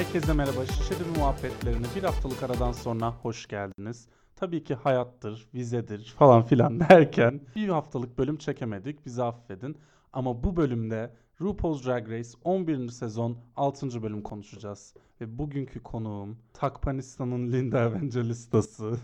Herkese merhaba. Şişeli muhabbetlerine bir haftalık aradan sonra hoş geldiniz. Tabii ki hayattır, vizedir falan filan derken bir haftalık bölüm çekemedik. Bizi affedin. Ama bu bölümde RuPaul's Drag Race 11. sezon 6. bölüm konuşacağız. Ve bugünkü konuğum Takpanistan'ın Linda Evangelista'sı.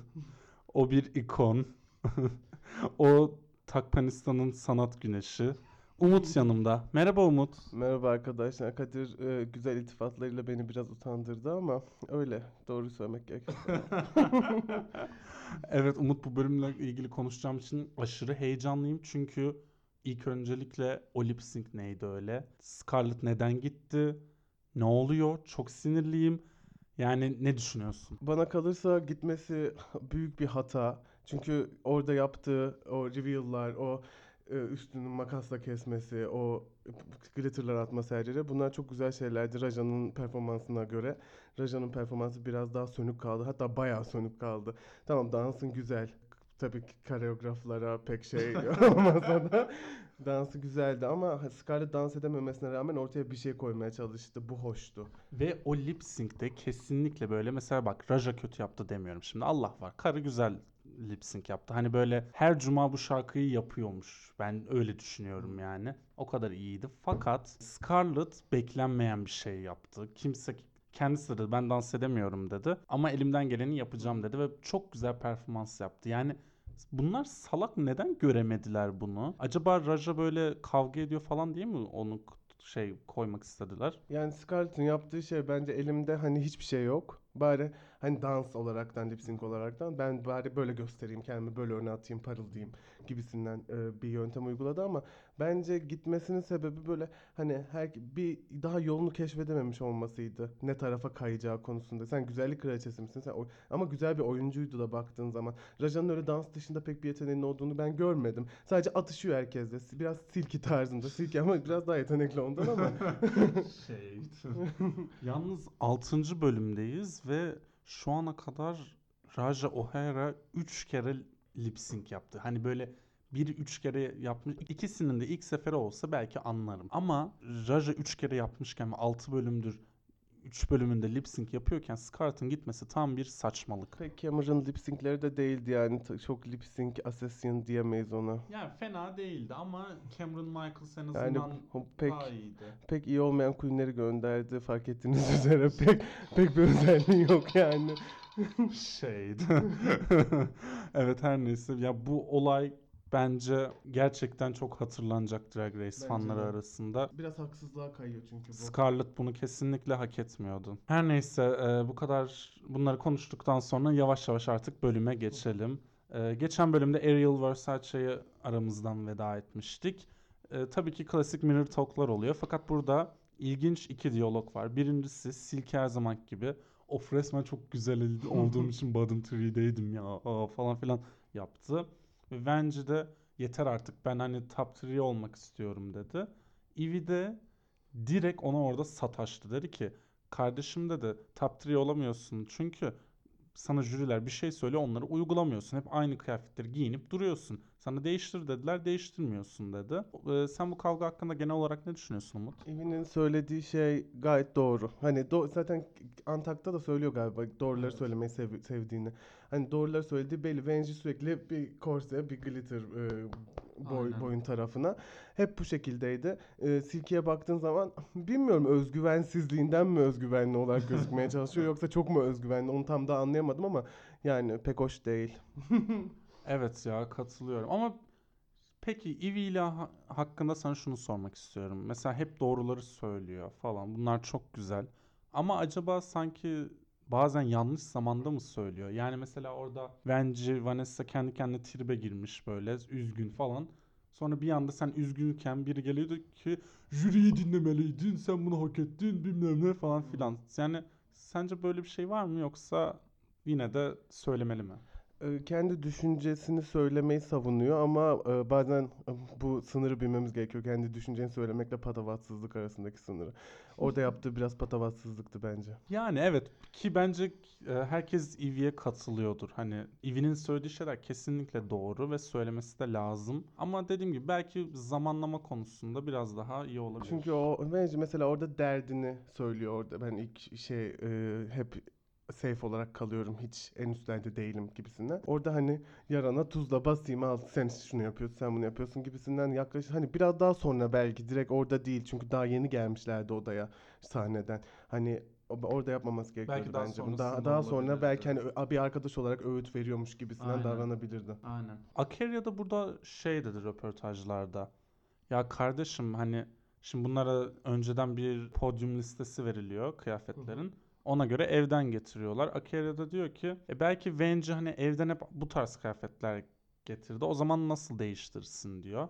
o bir ikon. o Takpanistan'ın sanat güneşi. Umut yanımda. Merhaba Umut. Merhaba arkadaşlar. Kadir e, güzel iltifatlarıyla beni biraz utandırdı ama öyle. Doğru söylemek gerekirse. evet Umut bu bölümle ilgili konuşacağım için aşırı heyecanlıyım. Çünkü ilk öncelikle o lip sync neydi öyle? Scarlett neden gitti? Ne oluyor? Çok sinirliyim. Yani ne düşünüyorsun? Bana kalırsa gitmesi büyük bir hata. Çünkü orada yaptığı o reveal'lar, o e, üstünün makasla kesmesi, o glitterlar atması her yere bunlar çok güzel şeylerdi Raja'nın performansına göre. Raja'nın performansı biraz daha sönük kaldı. Hatta bayağı sönük kaldı. Tamam dansın güzel. Tabii ki koreograflara pek şey olmasa da dansı güzeldi ama Scarlett dans edememesine rağmen ortaya bir şey koymaya çalıştı. Bu hoştu. Ve o lip sync'te kesinlikle böyle mesela bak Raja kötü yaptı demiyorum şimdi. Allah var. Karı güzel lip sync yaptı. Hani böyle her cuma bu şarkıyı yapıyormuş. Ben öyle düşünüyorum yani. O kadar iyiydi. Fakat Scarlett beklenmeyen bir şey yaptı. Kimse kendisi de ben dans edemiyorum dedi. Ama elimden geleni yapacağım dedi ve çok güzel performans yaptı. Yani bunlar salak neden göremediler bunu? Acaba Raja böyle kavga ediyor falan diye mi onu şey koymak istediler? Yani Scarlett'ın yaptığı şey bence elimde hani hiçbir şey yok. Bari hani dans olaraktan, lip sync olaraktan ben bari böyle göstereyim kendimi böyle öne atayım, parıldayım gibisinden e, bir yöntem uyguladı ama bence gitmesinin sebebi böyle hani her bir daha yolunu keşfedememiş olmasıydı. Ne tarafa kayacağı konusunda. Sen güzellik kraliçesi misin? Sen ama güzel bir oyuncuydu da baktığın zaman. Raja'nın öyle dans dışında pek bir yeteneğinin olduğunu ben görmedim. Sadece atışıyor herkesle. Biraz silki tarzında. Silki ama biraz daha yetenekli ondan ama. şey. Yalnız 6. bölümdeyiz ve şu ana kadar Raja O'Hara 3 kere lip sync yaptı. Hani böyle biri 3 kere yapmış. İkisinin de ilk seferi olsa belki anlarım. Ama Raja 3 kere yapmışken ve 6 bölümdür 3 bölümünde lip sync yapıyorken Scarlett'ın gitmesi tam bir saçmalık. Pek Cameron lip sync'leri de değildi yani. Çok lip sync assassin diyemeyiz ona. Yani fena değildi ama Cameron Michaels en azından yani, pek, daha iyiydi. Pek iyi olmayan queenleri gönderdi fark ettiğiniz üzere. Pek pek bir özelliği yok yani. Şeydi. evet her neyse ya bu olay bence gerçekten çok hatırlanacak Drag Race bence fanları de. arasında. Biraz haksızlığa kayıyor çünkü bu. Scarlett bunu kesinlikle hak etmiyordu. Her neyse e, bu kadar bunları konuştuktan sonra yavaş yavaş artık bölüme geçelim. E, geçen bölümde Ariel Versace'yi aramızdan veda etmiştik. E, tabii ki klasik mirror talk'lar oluyor fakat burada ilginç iki diyalog var. Birincisi Silke her zaman gibi of resmen çok güzel olduğum için bottom 3'deydim ya aa, falan filan yaptı. Ve Venge de yeter artık ben hani top 3 olmak istiyorum dedi. Ivy de direkt ona orada sataştı. Dedi ki kardeşim dedi top 3 olamıyorsun çünkü sana jüriler bir şey söylüyor onları uygulamıyorsun. Hep aynı kıyafetleri giyinip duruyorsun. Sana değiştir dediler değiştirmiyorsun dedi. Ee, sen bu kavga hakkında genel olarak ne düşünüyorsun Umut? Evin'in söylediği şey gayet doğru. Hani do- zaten Antak'ta da söylüyor galiba doğruları evet. söylemeyi sev- sevdiğini. Hani doğruları söylediği belli. Venji sürekli bir korse, bir glitter e, boy, boyun tarafına. Hep bu şekildeydi. E, Silki'ye baktığın zaman bilmiyorum özgüvensizliğinden mi özgüvenli olarak gözükmeye çalışıyor yoksa çok mu özgüvenli onu tam da anlayamadım ama yani pek hoş değil. evet ya katılıyorum ama peki Ivy ile ha- hakkında sana şunu sormak istiyorum. Mesela hep doğruları söylüyor falan bunlar çok güzel. Ama acaba sanki bazen yanlış zamanda mı söylüyor? Yani mesela orada Venci, Vanessa kendi kendine tribe girmiş böyle üzgün falan. Sonra bir anda sen üzgünken biri geliyordu ki jüriyi dinlemeliydin sen bunu hak ettin bilmem ne falan filan. Yani sence böyle bir şey var mı yoksa yine de söylemeli mi? Kendi düşüncesini söylemeyi savunuyor ama bazen bu sınırı bilmemiz gerekiyor. Kendi düşünceni söylemekle patavatsızlık arasındaki sınırı. Orada yaptığı biraz patavatsızlıktı bence. Yani evet ki bence herkes Eevee'ye katılıyordur. Hani Eevee'nin söylediği şeyler kesinlikle doğru ve söylemesi de lazım. Ama dediğim gibi belki zamanlama konusunda biraz daha iyi olabilir. Çünkü o bence mesela orada derdini söylüyor orada. Ben ilk şey hep safe olarak kalıyorum. Hiç en üstlerde değilim gibisinden. Orada hani yarana tuzla basayım al sen şunu yapıyorsun sen bunu yapıyorsun gibisinden yaklaşık hani biraz daha sonra belki direkt orada değil. Çünkü daha yeni gelmişlerdi odaya sahneden. Hani orada yapmaması gerekiyordu Belki daha bence. Daha, daha sonra belki hani bir arkadaş olarak öğüt veriyormuş gibisinden Aynen. davranabilirdi. Aynen. Akeria da burada şey dedi röportajlarda. Ya kardeşim hani şimdi bunlara önceden bir podyum listesi veriliyor kıyafetlerin. Ona göre evden getiriyorlar. Akeria da diyor ki e belki Venge hani evden hep bu tarz kıyafetler getirdi. O zaman nasıl değiştirsin diyor.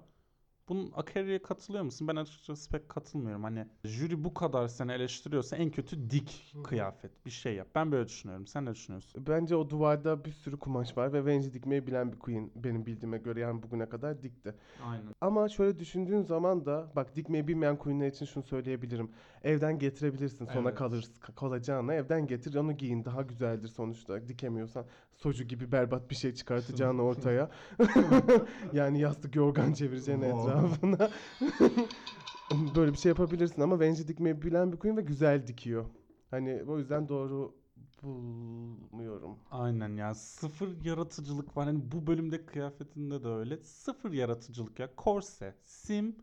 Bunun Akeria'ya katılıyor musun? Ben açıkçası pek katılmıyorum. Hani jüri bu kadar seni eleştiriyorsa en kötü dik kıyafet bir şey yap. Ben böyle düşünüyorum. Sen ne düşünüyorsun? Bence o duvarda bir sürü kumaş var ve Venge dikmeyi bilen bir queen benim bildiğime göre yani bugüne kadar dikti. Aynen. Ama şöyle düşündüğün zaman da bak dikmeyi bilmeyen queenler için şunu söyleyebilirim. Evden getirebilirsin sona Evet. kalır kalacağına evden getir onu giyin daha güzeldir sonuçta. Dikemiyorsan soju gibi berbat bir şey çıkartacağını ortaya. yani yastık yorgan çevireceğin Wow. Etrafına. Böyle bir şey yapabilirsin ama Venge dikmeyi bilen bir queen ve güzel dikiyor. Hani o yüzden doğru bulmuyorum. Aynen ya sıfır yaratıcılık var. Hani bu bölümde kıyafetinde de öyle. Sıfır yaratıcılık ya. Korse, sim,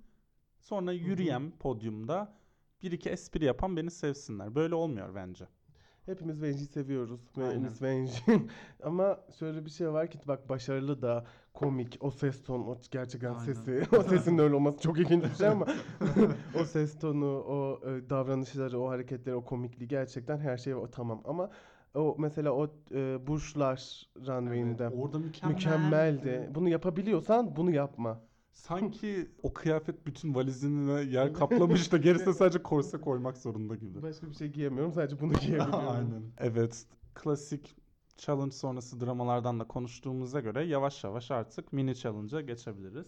sonra yürüyen podyumda bir iki espri yapan beni sevsinler. Böyle olmuyor bence. Hepimiz Venge'i seviyoruz. Miss Venge. Ama şöyle bir şey var ki bak başarılı da komik. O ses tonu, o gerçekten Aynen. sesi. O sesin öyle olması çok ilginç bir şey ama o ses tonu, o e, davranışları, o hareketleri, o komikliği gerçekten her şey o tamam. Ama o mesela o e, burçlar runway'inde Orada mükemmel. mükemmeldi. Bunu yapabiliyorsan bunu yapma. Sanki o kıyafet bütün valizine yer kaplamış da gerisine sadece korse koymak zorunda gibi. Başka bir şey giyemiyorum. Sadece bunu giyebiliyorum. Aynen. Evet, klasik challenge sonrası dramalardan da konuştuğumuza göre yavaş yavaş artık mini challenge'a geçebiliriz.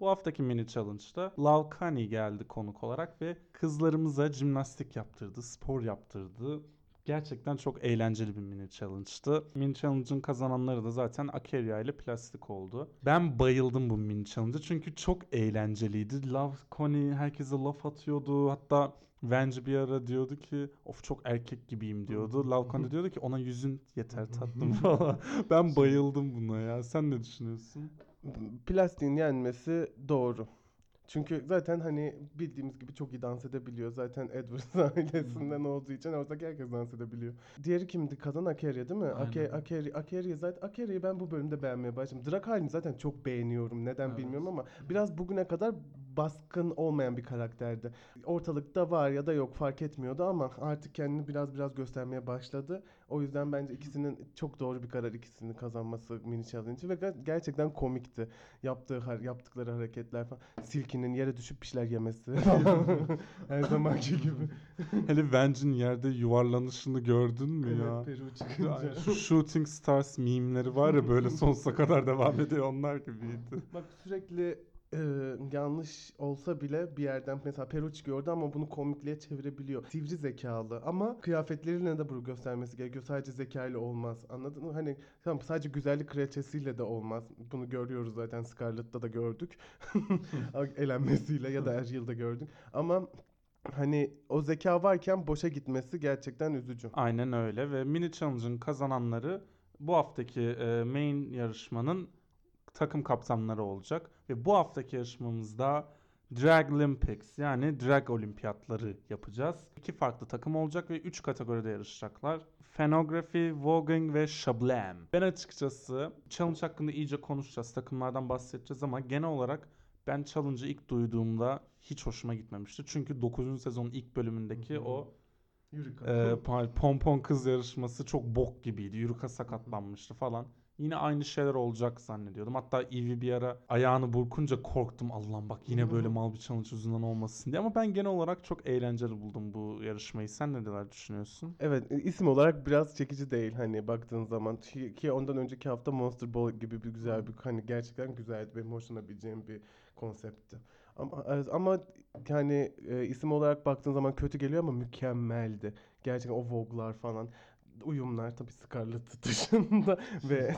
Bu haftaki mini challenge'da Lavkani geldi konuk olarak ve kızlarımıza jimnastik yaptırdı, spor yaptırdı. Gerçekten çok eğlenceli bir mini challenge'tı. Mini challenge'ın kazananları da zaten Akeria ile plastik oldu. Ben bayıldım bu mini challenge'a çünkü çok eğlenceliydi. Love Connie herkese laf atıyordu. Hatta Venge bir ara diyordu ki of çok erkek gibiyim diyordu. Love Connie diyordu ki ona yüzün yeter tatlım falan. Ben bayıldım buna ya. Sen ne düşünüyorsun? plastiğin yenmesi doğru. Çünkü zaten hani bildiğimiz gibi çok iyi dans edebiliyor. Zaten Edwards ailesinden olduğu için oradaki herkes dans edebiliyor. Diğeri kimdi? Kadın Akeria değil mi? Ake, Aynen. Akeria, zaten Akeria'yı ben bu bölümde beğenmeye başladım. Drak halini zaten çok beğeniyorum. Neden Evet. bilmiyorum ama biraz bugüne kadar baskın olmayan bir karakterdi. Ortalıkta var ya da yok fark etmiyordu ama artık kendini biraz biraz göstermeye başladı. O yüzden bence ikisinin çok doğru bir karar ikisini kazanması mini challenge'ı ve ger- gerçekten komikti. Yaptığı yaptıkları hareketler falan. Silkinin yere düşüp bir şeyler yemesi. Her zamanki gibi. Hele Venge'in yerde yuvarlanışını gördün mü ya? Evet, Peru çıkınca. Şu Shooting Stars mimleri var ya böyle sonsuza kadar devam ediyor onlar gibiydi. Bak sürekli e, yanlış olsa bile bir yerden mesela Peru çıkıyordu ama bunu komikliğe çevirebiliyor. Sivri zekalı ama kıyafetleriyle de bunu göstermesi gerekiyor. Sadece zekayla olmaz. Anladın mı? Hani tamam sadece güzellik kraliçesiyle de olmaz. Bunu görüyoruz zaten Scarlett'ta da gördük. Elenmesiyle ya da Ariel'da gördük. Ama hani o zeka varken boşa gitmesi gerçekten üzücü. Aynen öyle ve mini challenge'ın kazananları bu haftaki e, main yarışmanın takım kaptanları olacak ve bu haftaki yarışmamızda Drag Olympics yani drag olimpiyatları yapacağız. İki farklı takım olacak ve üç kategoride yarışacaklar. Fenography, Voguing ve Shablam. Ben açıkçası challenge hakkında iyice konuşacağız, takımlardan bahsedeceğiz ama genel olarak ben challenge'ı ilk duyduğumda hiç hoşuma gitmemişti. Çünkü 9. sezonun ilk bölümündeki Hı hı. o ee, pa- pompon kız yarışması çok bok gibiydi. Yurika sakatlanmıştı falan. Yine aynı şeyler olacak zannediyordum. Hatta Evie bir ara ayağını burkunca korktum. Allah'ım bak yine böyle mal bir challenge yüzünden olmasın diye. Ama ben genel olarak çok eğlenceli buldum bu yarışmayı. Sen neler düşünüyorsun? Evet, isim olarak biraz çekici değil hani baktığın zaman ki, ondan önceki hafta Monster Ball gibi bir güzel bir hani gerçekten güzeldi benim hoşlanabileceğim bir konseptti. Ama ama yani e, isim olarak baktığın zaman kötü geliyor ama mükemmeldi. Gerçekten o Vogue'lar falan uyumlar tabii Scarlett dışında ve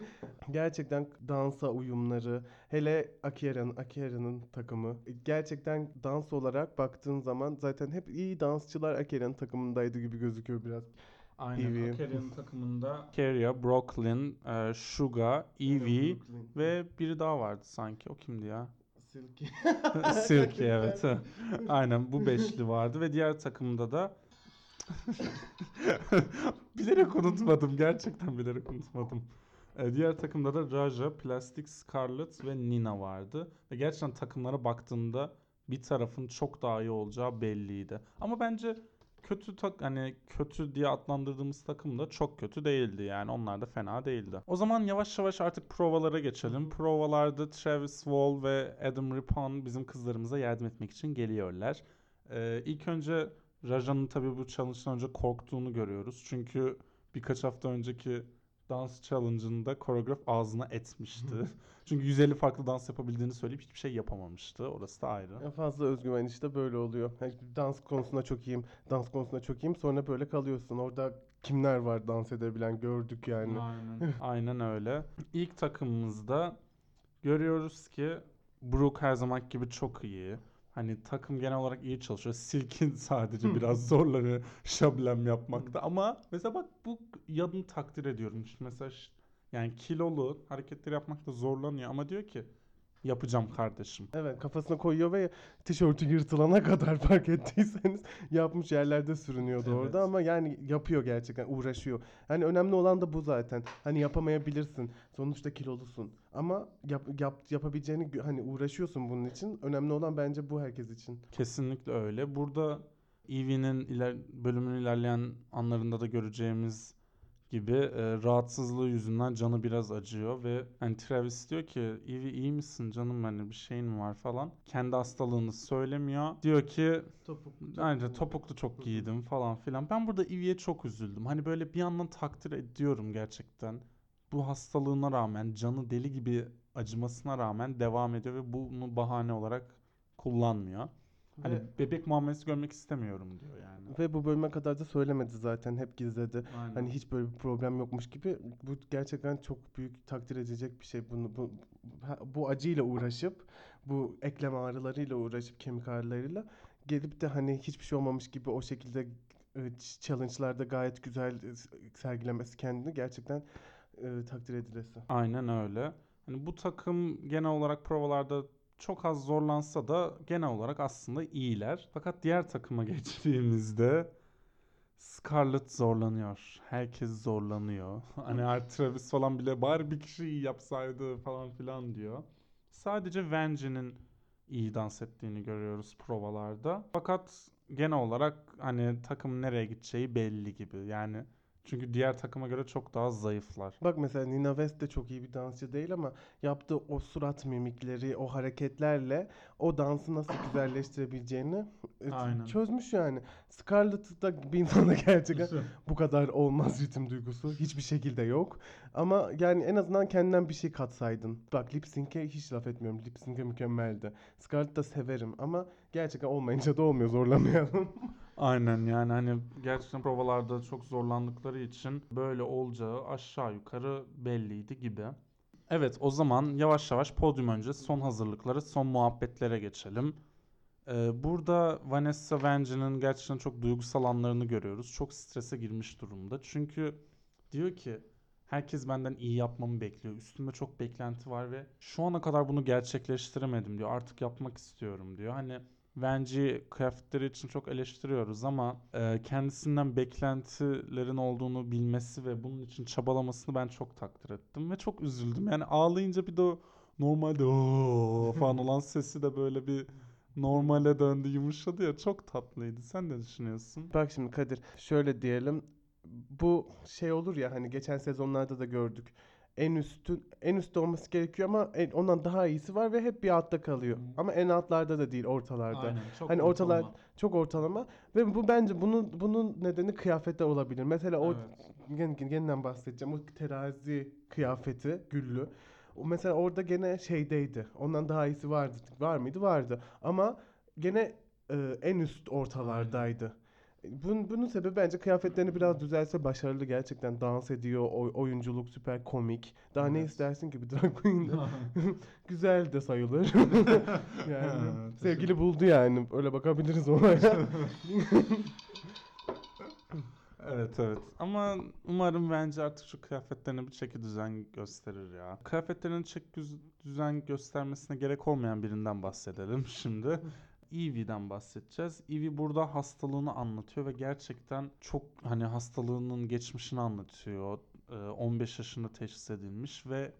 gerçekten dansa uyumları hele Akira'nın Akira'nın takımı gerçekten dans olarak baktığın zaman zaten hep iyi dansçılar Akira'nın takımındaydı gibi gözüküyor biraz. Aynen. Evie. Akeria'nın takımında Keria, Brooklyn, e, Suga, Evie ve biri daha vardı sanki. O kimdi ya? Silky. Silky evet. Aynen bu beşli vardı ve diğer takımda da bilerek unutmadım. Gerçekten bilerek unutmadım. Ee, diğer takımda da Raja, Plastic, Scarlet ve Nina vardı. Ve gerçekten takımlara baktığında bir tarafın çok daha iyi olacağı belliydi. Ama bence kötü tak hani kötü diye adlandırdığımız takım da çok kötü değildi yani onlar da fena değildi. O zaman yavaş yavaş artık provalara geçelim. Provalarda Travis Wall ve Adam Rippon bizim kızlarımıza yardım etmek için geliyorlar. Ee, ilk önce Raja'nın tabii bu challenge'dan önce korktuğunu görüyoruz. Çünkü birkaç hafta önceki dans challenge'ında koreograf ağzına etmişti. Çünkü 150 farklı dans yapabildiğini söyleyip hiçbir şey yapamamıştı. Orası da ayrı. En fazla özgüven işte böyle oluyor. Hani dans konusunda çok iyiyim, dans konusunda çok iyiyim. Sonra böyle kalıyorsun. Orada kimler var dans edebilen gördük yani. Aynen. Aynen öyle. İlk takımımızda görüyoruz ki Brooke her zaman gibi çok iyi. Hani takım genel olarak iyi çalışıyor. Silkin sadece biraz zorları şablem yapmakta. Ama mesela bak bu yanını takdir ediyorum. Şimdi mesela yani kilolu hareketleri yapmakta zorlanıyor ama diyor ki yapacağım kardeşim. Evet kafasına koyuyor ve tişörtü yırtılana kadar fark ettiyseniz yapmış yerlerde sürünüyordu Evet. orada ama yani yapıyor gerçekten uğraşıyor. Hani önemli olan da bu zaten. Hani yapamayabilirsin. Sonuçta kilolusun. Ama yap, yap, yapabileceğini hani uğraşıyorsun bunun için. Önemli olan bence bu herkes için. Kesinlikle öyle. Burada Evie'nin iler bölümün ilerleyen anlarında da göreceğimiz gibi e, rahatsızlığı yüzünden canı biraz acıyor ve hani Travis diyor ki Evie iyi misin canım hani bir şeyin var falan. Kendi hastalığını söylemiyor. Diyor ki Ayrıca topuklu çok giydim falan filan. Ben burada Evie'ye çok üzüldüm. Hani böyle bir yandan takdir ediyorum gerçekten. Bu hastalığına rağmen canı deli gibi acımasına rağmen devam ediyor ve bunu bahane olarak kullanmıyor. Hani Ve, bebek muamelesi görmek istemiyorum diyor yani. ve bu bölüme kadar da söylemedi zaten. Hep gizledi. Aynen. Hani hiç böyle bir problem yokmuş gibi. Bu gerçekten çok büyük takdir edilecek bir şey. Bunu bu bu acıyla uğraşıp bu eklem ağrılarıyla uğraşıp kemik ağrılarıyla gelip de hani hiçbir şey olmamış gibi o şekilde e, ch- challenge'larda gayet güzel e, sergilemesi kendini gerçekten e, takdir edilesi. Aynen öyle. Hani bu takım genel olarak provalarda çok az zorlansa da genel olarak aslında iyiler. Fakat diğer takıma geçtiğimizde Scarlett zorlanıyor. Herkes zorlanıyor. Hani artık Travis falan bile bari bir kişi iyi yapsaydı falan filan diyor. Sadece Vanjie'nin iyi dans ettiğini görüyoruz provalarda. Fakat genel olarak hani takım nereye gideceği belli gibi. Yani çünkü diğer takıma göre çok daha zayıflar. Bak mesela Nina West de çok iyi bir dansçı değil ama yaptığı o surat mimikleri, o hareketlerle o dansı nasıl güzelleştirebileceğini e, Aynen. çözmüş yani. Scarlett da bir insana gerçekten bu kadar olmaz ritim duygusu. Hiçbir şekilde yok. Ama yani en azından kendinden bir şey katsaydın. Bak lip sync'e hiç laf etmiyorum. Lip sync'e mükemmeldi. Scarlett'ı da severim ama gerçekten olmayınca da olmuyor zorlamayalım. Aynen yani hani gerçekten provalarda çok zorlandıkları için böyle olacağı aşağı yukarı belliydi gibi. Evet o zaman yavaş yavaş podyum önce son hazırlıkları, son muhabbetlere geçelim. Ee, burada Vanessa Vange'nin gerçekten çok duygusal anlarını görüyoruz. Çok strese girmiş durumda. Çünkü diyor ki herkes benden iyi yapmamı bekliyor. Üstümde çok beklenti var ve şu ana kadar bunu gerçekleştiremedim diyor. Artık yapmak istiyorum diyor. Hani Venci kıyafetleri için çok eleştiriyoruz ama e, kendisinden beklentilerin olduğunu bilmesi ve bunun için çabalamasını ben çok takdir ettim ve çok üzüldüm. Yani ağlayınca bir de o normalde falan olan sesi de böyle bir normale döndü, yumuşadı ya çok tatlıydı. Sen ne düşünüyorsun? Bak şimdi Kadir şöyle diyelim. Bu şey olur ya hani geçen sezonlarda da gördük. En üstün en üstte olması gerekiyor ama en- ondan daha iyisi var ve hep bir altta kalıyor. Hı. Ama en altlarda da değil, ortalarda. Aynen. Çok Hani ortalar- ortalama. Çok ortalama ve bu bence bunun bunun nedeni kıyafette olabilir. Mesela o Evet. gen, yeniden bahsedeceğim. O terazi kıyafeti güllü. O mesela orada gene şeydeydi. Ondan daha iyisi vardı. Var mıydı? Vardı. Ama gene e, en üst ortalardaydı. Bunun, bunun sebebi bence kıyafetlerini biraz düzelse başarılı gerçekten dans ediyor. oy- oyunculuk süper komik. Daha ne Evet. istersin ki bir drag queen? Güzel de sayılır. yani Ha, sevgili buldu yani. Öyle bakabiliriz olaya. Evet evet. Ama umarım bence artık şu kıyafetlerine bir çeki düzen gösterir ya. Kıyafetlerinin çek düz- düzen göstermesine gerek olmayan birinden bahsedelim şimdi. Eevee'den bahsedeceğiz. Evie burada hastalığını anlatıyor ve gerçekten çok hani hastalığının geçmişini anlatıyor. Ee, 15 yaşında teşhis edilmiş ve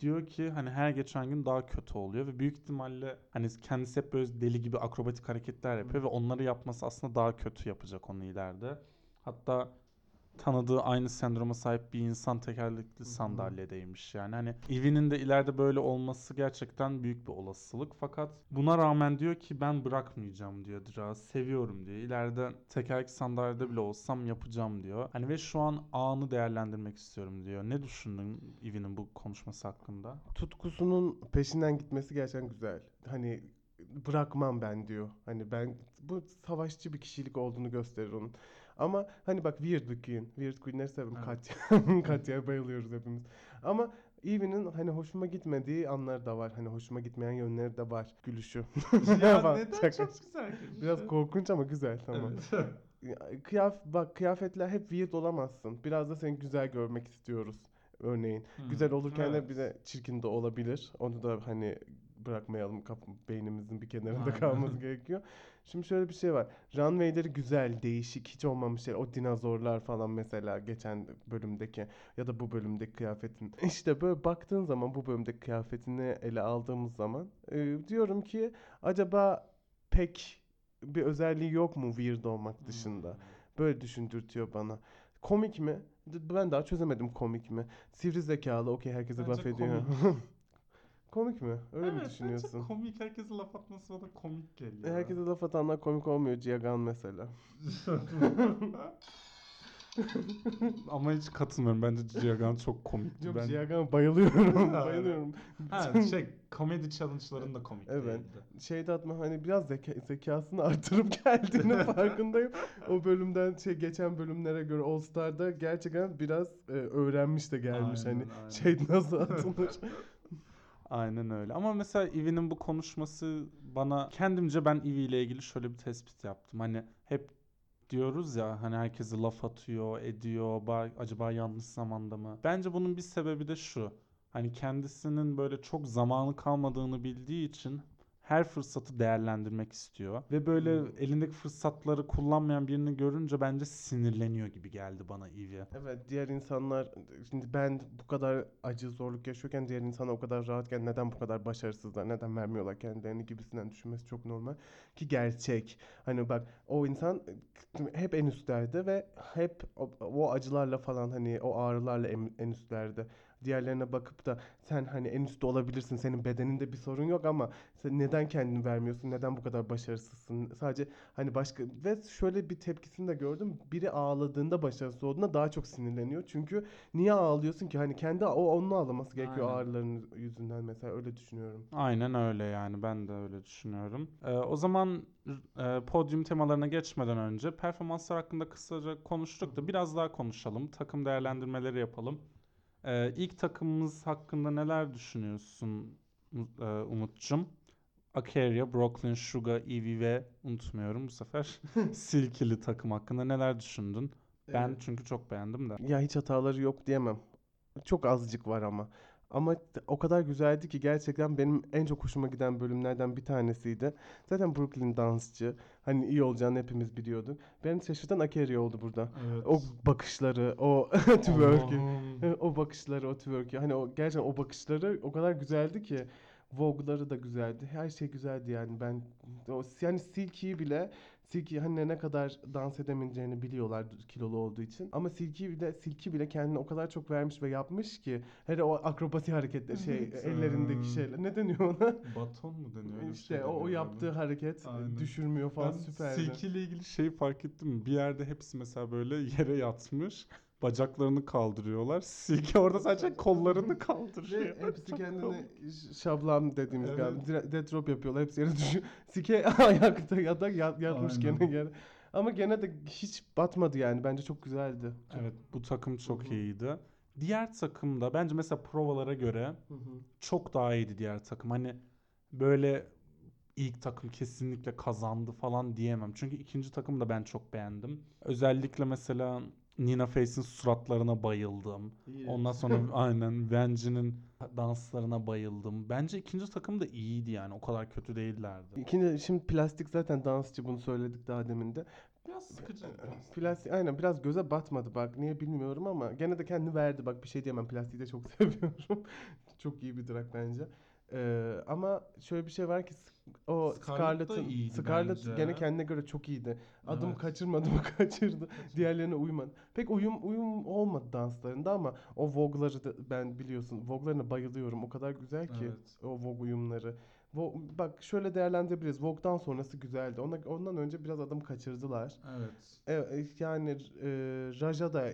diyor ki hani her geçen gün daha kötü oluyor ve büyük ihtimalle hani kendisi hep böyle deli gibi akrobatik hareketler yapıyor ve onları yapması aslında daha kötü yapacak onu ileride. Hatta tanıdığı aynı sendroma sahip bir insan tekerlekli sandalyedeymiş. Yani hani Eevie'nin de ileride böyle olması gerçekten büyük bir olasılık. Fakat buna rağmen diyor ki ben bırakmayacağım diyor Dra. Seviyorum diyor. İleride tekerlekli sandalyede bile olsam yapacağım diyor. Hani ve şu an anı değerlendirmek istiyorum diyor. Ne düşündün Eevie'nin bu konuşması hakkında? tutkusunun peşinden gitmesi gerçekten güzel. Hani bırakmam ben diyor. Hani ben bu savaşçı bir kişilik olduğunu gösterir onun. Ama hani bak Weird Queen. Weird Queen'leri severim. Evet. Katya. Katya'ya bayılıyoruz hepimiz. Ama Eve'nin hani hoşuma gitmediği anları da var. Hani hoşuma gitmeyen yönleri de var. Gülüşü. Falan. Şaka. güzel. Biraz korkunç ama güzel tamam. Ya, Kıyaf bak kıyafetler hep weird olamazsın. Biraz da seni güzel görmek istiyoruz örneğin. Güzel olurken de bir de çirkin de olabilir. Onu da hani bırakmayalım beynimizin bir kenarında Aynen. kalması gerekiyor. Şimdi şöyle bir şey var. Runway'leri güzel, değişik, hiç olmamış şey. O dinozorlar falan mesela geçen bölümdeki ya da bu bölümdeki kıyafetin. İşte böyle baktığın zaman bu bölümdeki kıyafetini ele aldığımız zaman e, diyorum ki acaba pek bir özelliği yok mu weird olmak dışında? Böyle düşündürtüyor bana. Komik mi? Ben daha çözemedim komik mi. Sivri zekalı, okey herkese Bence laf ediyor. komik mi? Öyle mi düşünüyorsun? bence komik. Herkese laf atması bana komik geliyor. E, Herkese laf atanlar komik olmuyor. Ciagan mesela. Ama hiç katılmıyorum. Bence Ciagan çok komikti. Yok ben... Ciagan'a bayılıyorum. Bayılıyorum. Ha şey komedi challenge'ların komik Evet. değildi. Şeyde atma hani biraz zeka, zekasını artırıp geldiğine farkındayım. O bölümden şey geçen bölümlere göre All Star'da gerçekten biraz e, öğrenmiş de gelmiş Aynen, hani aynen. şey nasıl atılır. Aynen öyle. Ama mesela Eevee'nin bu konuşması bana kendimce ben Evie ile ilgili şöyle bir tespit yaptım. Hani hep diyoruz ya hani herkese laf atıyor, ediyor. Ba- acaba yanlış zamanda mı? Bence bunun bir sebebi de şu. Hani kendisinin böyle çok zamanı kalmadığını bildiği için her fırsatı değerlendirmek istiyor. Ve böyle Hmm. elindeki fırsatları kullanmayan birini görünce bence sinirleniyor gibi geldi bana Evie. Evet diğer insanlar şimdi ben bu kadar acı zorluk yaşıyorken diğer insanlar o kadar rahatken neden bu kadar başarısızlar neden vermiyorlar kendilerini gibisinden düşünmesi çok normal ki gerçek hani bak o insan hep en üstlerde ve hep o, o acılarla falan hani o ağrılarla en, en üstlerde diğerlerine bakıp da sen hani en üstte olabilirsin senin bedeninde bir sorun yok ama sen neden kendini vermiyorsun neden bu kadar başarısızsın sadece Hani başka ve şöyle bir tepkisini de gördüm. Biri ağladığında başarısız olduğunda daha çok sinirleniyor. Çünkü niye ağlıyorsun ki? Hani kendi o onun ağlaması gerekiyor Aynen. ağrıların yüzünden mesela öyle düşünüyorum. Aynen öyle yani ben de öyle düşünüyorum. Ee, o zaman e, podyum temalarına geçmeden önce performanslar hakkında kısaca konuştuk da biraz daha konuşalım. Takım değerlendirmeleri yapalım. Ee, ilk takımımız hakkında neler düşünüyorsun e, Umut'cum? Akeria, Brooklyn, Suga, Evie ve unutmuyorum bu sefer Silkili takım hakkında neler düşündün? Ben Ee, çünkü çok beğendim de. ya hiç hataları yok diyemem. Çok azıcık var ama. Ama o kadar güzeldi ki gerçekten benim en çok hoşuma giden bölümlerden bir tanesiydi. Zaten Brooklyn dansçı. Hani iyi olacağını hepimiz biliyorduk. Beni şaşırtan Akeria oldu burada. Evet. O bakışları, o twerk'ü. Evet, o bakışları, o twerk'ü. Hani o gerçekten o bakışları o kadar güzeldi ki. Vogue'ları da güzeldi. Her şey güzeldi yani. Ben o yani Silky'yi bile Silky hani ne kadar dans edemeyeceğini biliyorlar kilolu olduğu için. Ama Silky bile Silky bile kendini o kadar çok vermiş ve yapmış ki hele o akrobasi hareketleri şey Evet. ellerindeki şeyler ne deniyor ona? Baton mu deniyor? Öyle işte şey o, o yaptığı hareket Aynen. düşürmüyor falan Ben süperdi. Silky ile ilgili şeyi fark ettim mi? Bir yerde hepsi mesela böyle yere yatmış. Bacaklarını kaldırıyorlar. Silky orada sadece kollarını kaldırıyor. Ve hepsi kendini şablam dediğimiz Evet. galiba. Dead drop yapıyorlar. Hepsi yere düşüyor. Sike ayakta ya da yat- yatmış Aynen. gene yere. Ama gene de hiç batmadı yani. Bence çok güzeldi. Çok- Evet bu takım çok Hı hı. iyiydi. Diğer takım da bence mesela provalara göre Hı hı. çok daha iyiydi diğer takım. Hani böyle ilk takım kesinlikle kazandı falan diyemem. Çünkü ikinci takımı da ben çok beğendim. Özellikle mesela Nina Face'in suratlarına bayıldım. Ondan sonra aynen Venge'nin danslarına bayıldım. Bence ikinci takım da iyiydi yani. O kadar kötü değillerdi. İkinci şimdi plastik zaten dansçı bunu söyledik daha demin de. Biraz sıkıcı. Plastik aynen biraz göze batmadı bak niye bilmiyorum ama gene de kendini verdi bak bir şey diyemem plastiği de çok seviyorum. çok iyi bir drag bence. Ee, ama şöyle bir şey var ki o Scarlett Scarlett'ın Scarlett bence. gene kendine göre çok iyiydi. Adım Evet. kaçırmadı mı kaçırdı. Diğerlerine uymadı. Pek uyum uyum olmadı danslarında ama o Vogue'ları da ben biliyorsun Vogue'larına bayılıyorum. O kadar güzel ki Evet. o Vogue uyumları. Vo- bak şöyle değerlendirebiliriz. Vogue'dan sonrası güzeldi. Ona, ondan önce biraz adım kaçırdılar. Evet. Evet yani e, Raja da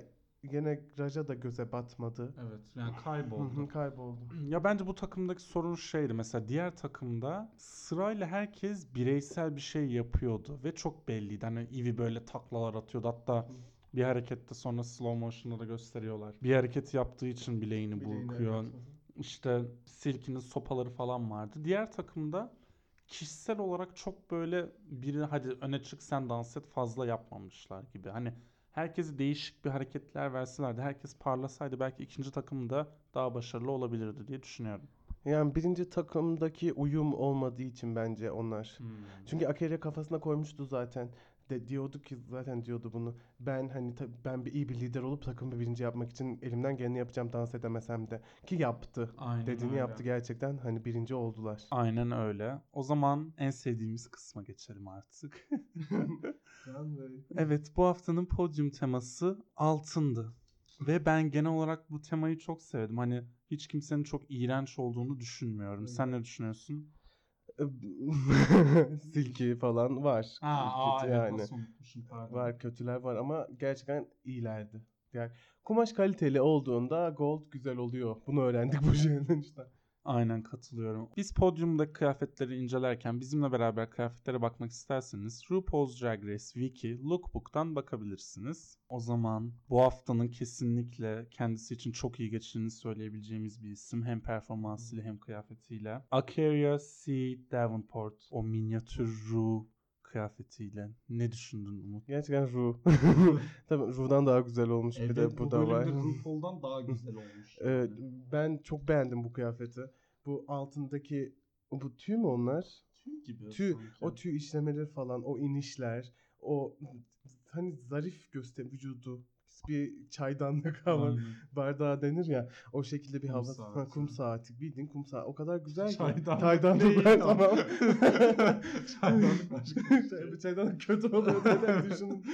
gene Raja da göze batmadı. Evet. Yani Hı hı, kayboldu. Kayboldu. Ya bence bu takımdaki sorun şeydi. Mesela diğer takımda sırayla herkes bireysel bir şey yapıyordu ve çok belliydi. Hani Ivy böyle taklalar atıyordu. Hatta bir harekette sonra slow motion'da da gösteriyorlar. Bir hareket yaptığı için bileğini Bileğini, burkuyor. evet. İşte Silky'nin sopaları falan vardı. Diğer takımda kişisel olarak çok böyle biri hadi öne çık sen dans et fazla yapmamışlar gibi. Hani herkese değişik bir hareketler verselerdi, herkes parlasaydı belki ikinci takım da daha başarılı olabilirdi diye düşünüyorum. Yani birinci takımdaki uyum olmadığı için bence onlar. Çünkü Akere kafasına koymuştu zaten. De diyordu ki zaten diyordu bunu. Ben hani ben bir iyi bir lider olup takımı birinci yapmak için elimden geleni yapacağım dans edemesem de. Ki yaptı. Aynen Dediğini öyle. yaptı gerçekten. Hani birinci oldular. Aynen öyle. O zaman en sevdiğimiz kısma geçelim artık. Evet, bu haftanın podyum teması altındı. Ve ben genel olarak bu temayı çok sevdim. Hani hiç kimsenin çok iğrenç olduğunu düşünmüyorum. Sen ne düşünüyorsun? Silky falan var. Aa, Kötü yani. Var kötüler var ama gerçekten iyilerdi. Yani kumaş kaliteli olduğunda gold güzel oluyor. Bunu öğrendik bu işte. Aynen katılıyorum. Biz podyumdaki kıyafetleri incelerken bizimle beraber kıyafetlere bakmak isterseniz RuPaul's Drag Race Wiki Lookbook'tan bakabilirsiniz. O zaman bu haftanın kesinlikle kendisi için çok iyi geçtiğini söyleyebileceğimiz bir isim. Hem performansıyla hem kıyafetiyle. Akeria C. Davenport o minyatür Ru kıyafetiyle. Ne düşündün Umut? Gerçekten Ru. Tabii Ru'dan daha güzel olmuş bir de bu, da var. RuPaul'dan daha güzel olmuş. Evet, ben çok beğendim bu kıyafeti. Bu altındaki bu tüy mü onlar? Tüy gibi Tüy, sanki. o tüy işlemeleri falan, o inişler, o hani zarif göster vücudu. Bir çaydanlık hava Aynen. bardağı denir ya. O şekilde bir Kum hava. saati. Ha, kum saati. Bildiğin kum saati. O kadar güzel ki. Çaydanlık Çaydanlık ben ama. tamam. Çaydanlık başka bir şey. Bir çaydanlık kötü oluyor neden düşünün.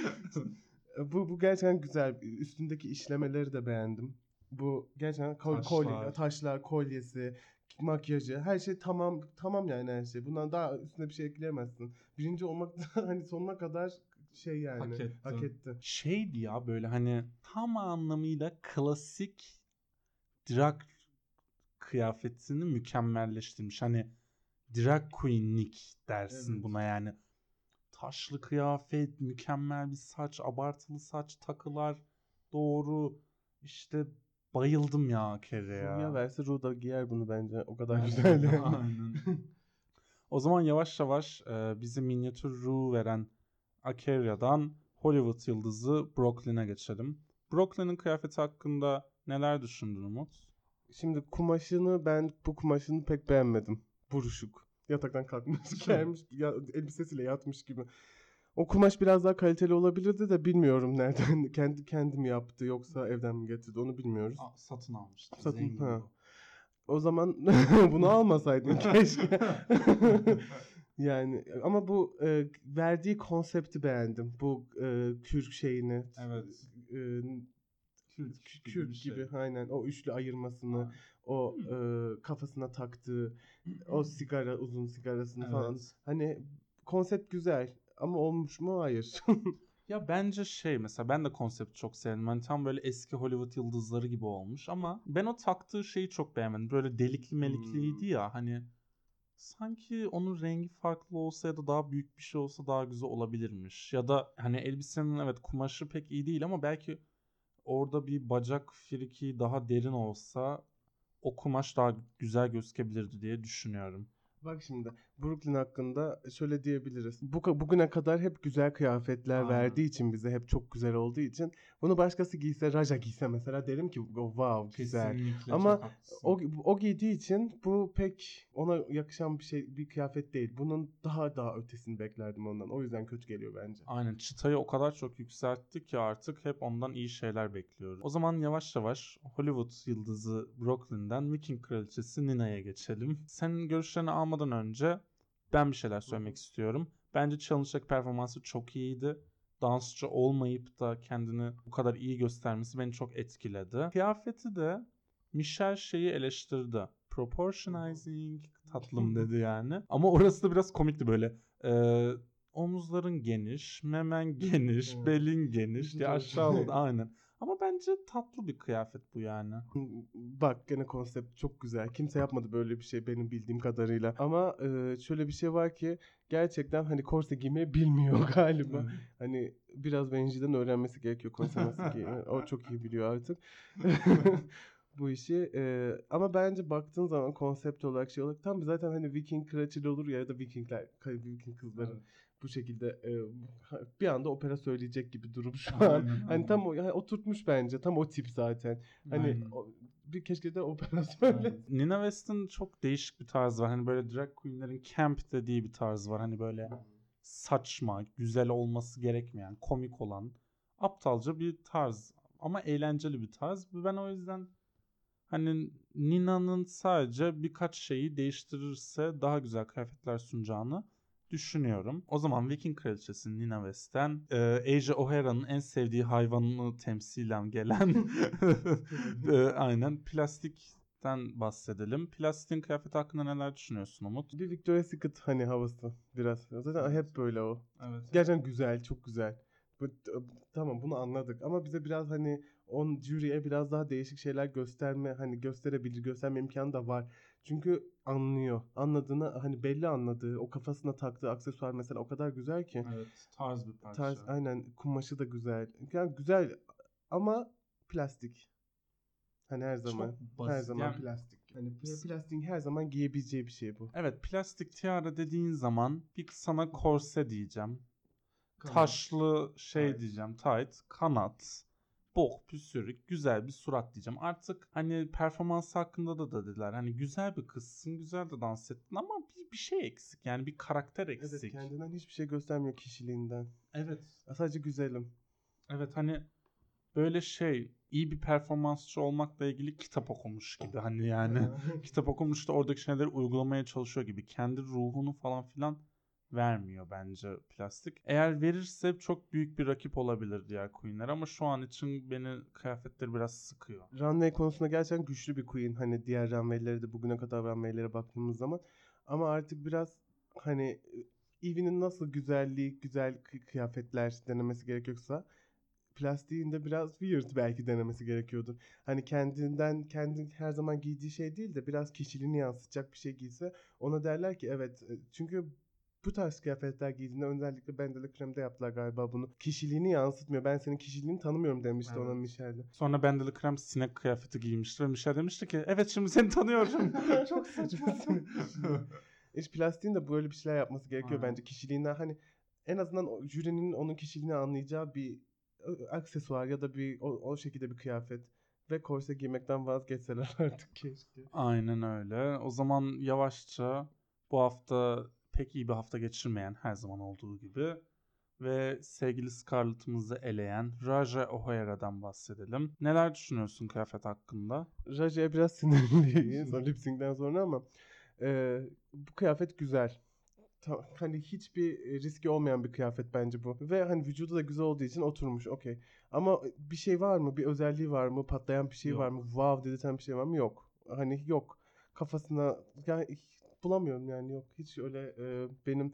bu, bu gerçekten güzel. Üstündeki işlemeleri de beğendim. Bu gerçekten kol, kolye, Taşlar. taşlar, kolyesi, makyajı, her şey tamam tamam yani her şey. Bundan daha üstüne bir şey ekleyemezsin. Birinci olmak hani sonuna kadar şey yani Hak etti. Hak etti. şeydi ya böyle hani tam anlamıyla klasik drag kıyafetini mükemmelleştirmiş. Hani drag queenlik dersin Evet. buna yani. Taşlı kıyafet, mükemmel bir saç, abartılı saç, takılar doğru. İşte bayıldım ya kere ya. Ya verse Ruda giyer bunu bence. O kadar Aynen, güzel. yani. Aynen. o zaman yavaş yavaş e, bize minyatür Ru veren Akeria'dan Hollywood yıldızı Brooklyn'e geçelim. Brooklyn'in kıyafeti hakkında neler düşündün Umut? Şimdi kumaşını ben bu kumaşını pek beğenmedim. Buruşuk. Yataktan kalkmış gelmiş ya, elbisesiyle yatmış gibi. O kumaş biraz daha kaliteli olabilirdi de bilmiyorum nereden kendi kendim yaptı yoksa evden mi getirdi onu bilmiyoruz. satın almıştım. Satın- zengin ha. O zaman bunu almasaydın keşke. Yani ama bu e, verdiği konsepti beğendim. Bu e, kürk şeyini. Evet. E, Kürt kürk gibi bir gibi, şey. aynen o üçlü ayırmasını, Aynen. o e, kafasına taktığı, o sigara uzun sigarasını falan. Evet. Hani konsept güzel ama olmuş mu? Hayır. Ya bence şey mesela ben de konsepti çok sevdim. Hani tam böyle eski Hollywood yıldızları gibi olmuş ama ben o taktığı şeyi çok beğenmedim. Böyle delikli melikliydi Hmm. ya hani sanki onun rengi farklı olsa ya da daha büyük bir şey olsa daha güzel olabilirmiş. Ya da hani elbisenin evet kumaşı pek iyi değil ama belki orada bir bacak friki daha derin olsa o kumaş daha güzel gözükebilirdi diye düşünüyorum. Bak şimdi Brooklyn hakkında şöyle diyebiliriz. Bu bugüne kadar hep güzel kıyafetler Aynen. verdiği için bize hep çok güzel olduğu için bunu başkası giyse, Raja giyse mesela derim ki "Oh, wow güzel. Kesinlikle Ama. O, o giydiği için bu pek ona yakışan bir şey bir kıyafet değil. Bunun daha daha ötesini beklerdim ondan. O yüzden kötü geliyor bence. Aynen çıtayı o kadar çok yükseltti ki artık hep ondan iyi şeyler bekliyoruz. O zaman yavaş yavaş Hollywood yıldızı Brooklyn'den Viking kraliçesi Nina'ya geçelim. Senin görüşlerini almadan önce ben bir şeyler söylemek istiyorum. Bence challenge'daki performansı çok iyiydi. Dansçı olmayıp da kendini bu kadar iyi göstermesi beni çok etkiledi. Kıyafeti de Michelle şeyi eleştirdi. Proportionizing tatlım dedi yani. Ama orası da biraz komikti böyle. Ee, omuzların geniş, memen geniş, belin geniş diye Evet. aşağıladı aynen. Ama bence tatlı bir kıyafet bu yani. Bak gene konsept çok güzel. Kimse yapmadı böyle bir şey benim bildiğim kadarıyla. Ama e, şöyle bir şey var ki gerçekten hani korse giymeyi bilmiyor galiba. Hani biraz Benji'den öğrenmesi gerekiyor korse nasıl giyinir. O çok iyi biliyor artık. bu işi. E, ama bence baktığın zaman konsept olarak şey olarak tam zaten hani Viking kraliçeli olur ya ya da Vikingler, Viking kızları bu şekilde e, bir anda opera söyleyecek gibi durum şu an. Aynen, Hani aynen. tam o yani oturtmuş bence. Tam o tip zaten. Hani Aynen. o- bir keşke de opera söyle. Nina West'in çok değişik bir tarzı var. Hani böyle drag queenlerin camp dediği bir tarz var. Hani böyle saçma, güzel olması gerekmeyen, komik olan, aptalca bir tarz. Ama eğlenceli bir tarz. Ben o yüzden hani Nina'nın sadece birkaç şeyi değiştirirse daha güzel kıyafetler sunacağını düşünüyorum. O zaman Viking Kraliçesi Nina West'ten e, Asia O'Hara'nın en sevdiği hayvanını temsilen gelen e, aynen plastikten bahsedelim. Plastiğin kıyafeti hakkında neler düşünüyorsun Umut? Bir Victoria's Secret hani havası biraz. Zaten hep böyle o. Evet. Gerçekten güzel, çok güzel. Tamam bunu anladık ama bize biraz hani on jüriye biraz daha değişik şeyler gösterme hani gösterebilir, gösterme imkanı da var. Çünkü anlıyor. Anladığını hani belli anladığı, o kafasına taktığı aksesuar mesela o kadar güzel ki. Evet, tarz bir parça. Tarz aynen kumaşı da güzel. Yani güzel ama plastik. Hani her zaman Çok basit. her zaman Yani- plastik. Hani pl- plastiğin her zaman giyebileceği bir şey bu. Evet, plastik tiara dediğin zaman bir sana korse diyeceğim. Taşlı şey Tight. diyeceğim. Tight, kanat, bok, püsürük, güzel bir surat diyeceğim. Artık hani performans hakkında da dediler. Hani güzel bir kızsın, güzel de dans ettin ama bir, bir şey eksik. Yani bir karakter Evet eksik. kendinden hiçbir şey göstermiyor kişiliğinden. Evet. Sadece güzelim. Evet hani böyle şey iyi bir performansçı olmakla ilgili kitap okumuş gibi hani yani kitap okumuş da oradaki şeyleri uygulamaya çalışıyor gibi kendi ruhunu falan filan vermiyor bence plastik. Eğer verirse çok büyük bir rakip olabilir diğer queenler ama şu an için beni kıyafetleri biraz sıkıyor. Runway konusunda gerçekten güçlü bir queen. Hani diğer runway'lere de bugüne kadar runway'lere baktığımız zaman. Ama artık biraz hani Eve'nin nasıl güzelliği, güzel kı- kıyafetler denemesi gerekiyorsa plastiğin de biraz weird belki denemesi gerekiyordur. Hani kendinden, kendi her zaman giydiği şey değil de biraz kişiliğini yansıtacak bir şey giyse ona derler ki evet e, çünkü bu tarz kıyafetler giydiğinde özellikle Bendele Krem'de yaptılar galiba bunu. Kişiliğini yansıtmıyor. Ben senin kişiliğini tanımıyorum demişti Evet. ona Michelle'de. Sonra Bendeli Krem sinek kıyafeti giymişti ve Michelle demişti ki evet şimdi seni tanıyorum. Çok saçma. İş plastiğin de böyle bir şeyler yapması gerekiyor Aynen. bence. Kişiliğinden hani en azından jürinin onun kişiliğini anlayacağı bir aksesuar ya da bir o, o şekilde bir kıyafet ve korse giymekten vazgeçseler artık keşke. Aynen öyle. O zaman yavaşça bu hafta pek iyi bir hafta geçirmeyen her zaman olduğu gibi ve sevgili Scarlett'ımızı eleyen Raja O'Hara'dan bahsedelim. Neler düşünüyorsun kıyafet hakkında? Raja'ya biraz sinirliyiz o lip sync'den sonra ama e, bu kıyafet güzel. ta- hani hiçbir riski olmayan bir kıyafet bence bu. Ve hani vücudu da güzel olduğu için oturmuş okey. Ama bir şey var mı? Bir özelliği var mı? Patlayan bir şey Yok. var mı? Wow dedirten bir şey var mı? Yok. Hani yok. Kafasına yani bulamıyorum yani yok. Hiç öyle e, benim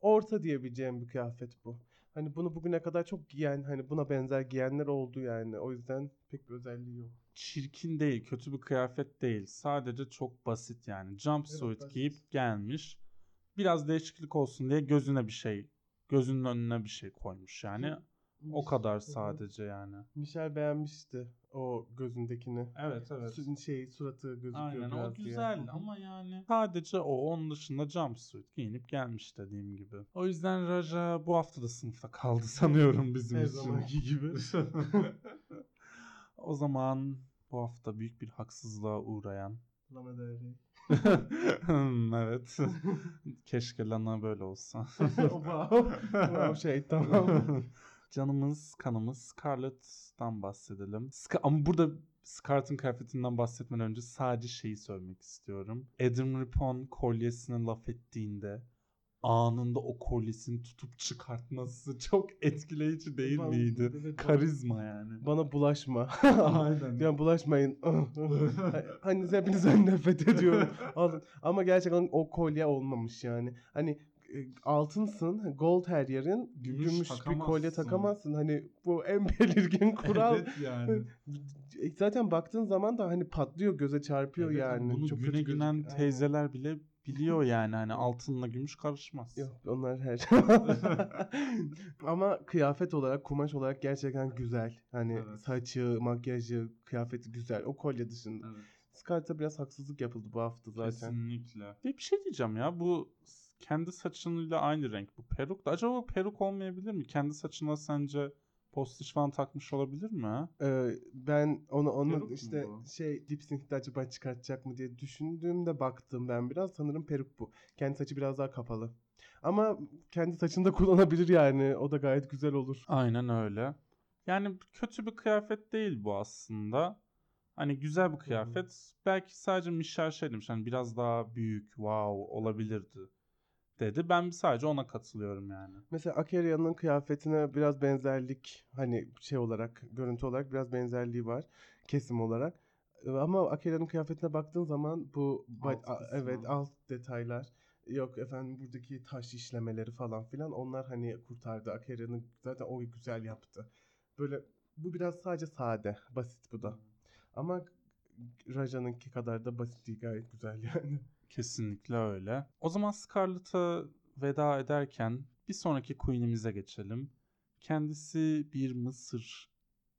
orta diyebileceğim bir kıyafet bu. Hani bunu bugüne kadar çok giyen hani buna benzer giyenler oldu yani. O yüzden pek bir özelliği yok. Çirkin değil, kötü bir kıyafet değil. Sadece çok basit yani. Jumpsuit basit. giyip gelmiş. Biraz değişiklik olsun diye gözüne bir şey, gözünün önüne bir şey koymuş yani. O kadar sadece yani. Michel beğenmişti o gözündekini. Evet evet. Su- Şey suratı gözüküyor Aynen o biraz diye. güzel hı. ama yani sadece o onun dışında jumpsuit giyinip gelmiş dediğim gibi. O yüzden Raja bu hafta da sınıfta kaldı sanıyorum bizim Her için. zamanki gibi. o zaman bu hafta büyük bir haksızlığa uğrayan Lana Del Rey. Hmm, evet. Keşke Lana böyle olsa. wow. wow şey tamam. Canımız, kanımız Scarlett'tan bahsedelim. Ska- ama burada Scarlett'ın kıyafetinden bahsetmeden önce sadece şeyi söylemek istiyorum. Adam Rippon kolyesine laf ettiğinde anında o kolyesini tutup çıkartması çok etkileyici değil Bana- miydi? evet, Karizma yani. Bana bulaşma. Aynen. Yani bulaşmayın. hani hepinizden nefret ediyorum. Alın. Ama gerçekten o kolye olmamış yani. Hani altınsın, gold her yerin Gümüş gümüş, bir kolye takamazsın. Hani bu en belirgin kural. Evet yani. E, Zaten baktığın zaman da hani patlıyor, göze çarpıyor Evet, yani. Bunu Çok güne günen. Aynen. teyzeler bile biliyor yani hani altınla gümüş karışmaz. Yok onlar her Ama kıyafet olarak, kumaş olarak gerçekten güzel. Hani Evet. saçı, makyajı, kıyafeti güzel. O kolye dışında. Evet. Scarlett'a biraz haksızlık yapıldı bu hafta zaten. Kesinlikle. Bir, bir şey diyeceğim ya bu kendi saçınıyla aynı renk bu peruk da acaba peruk olmayabilir mi? Kendi saçına sence postiş falan takmış olabilir mi? Ee, ben onu onu Peruk işte şey lip sync'te acaba çıkartacak mı diye düşündüğümde baktım ben biraz sanırım peruk bu. Kendi saçı biraz daha kapalı. Ama kendi saçını da kullanabilir yani. O da gayet güzel olur. Aynen öyle. Yani kötü bir kıyafet değil bu aslında. Hani güzel bir kıyafet. Belki sadece Michel şey demiş hani biraz daha büyük, wow olabilirdi dedi. Ben sadece ona katılıyorum yani. Mesela Akeria'nın kıyafetine biraz benzerlik hani şey olarak görüntü olarak biraz benzerliği var kesim olarak. Ama Akeria'nın kıyafetine baktığın zaman bu ba- Alt a- evet alt detaylar yok efendim buradaki taş işlemeleri falan filan onlar hani kurtardı. Akeria'nın zaten o güzel yaptı. Böyle bu biraz sadece sade, basit bu da. Ama Raja'nınki kadar da basit değil gayet güzel yani. Kesinlikle öyle. O zaman Scarlett'a veda ederken bir sonraki Queen'imize geçelim. Kendisi bir Mısır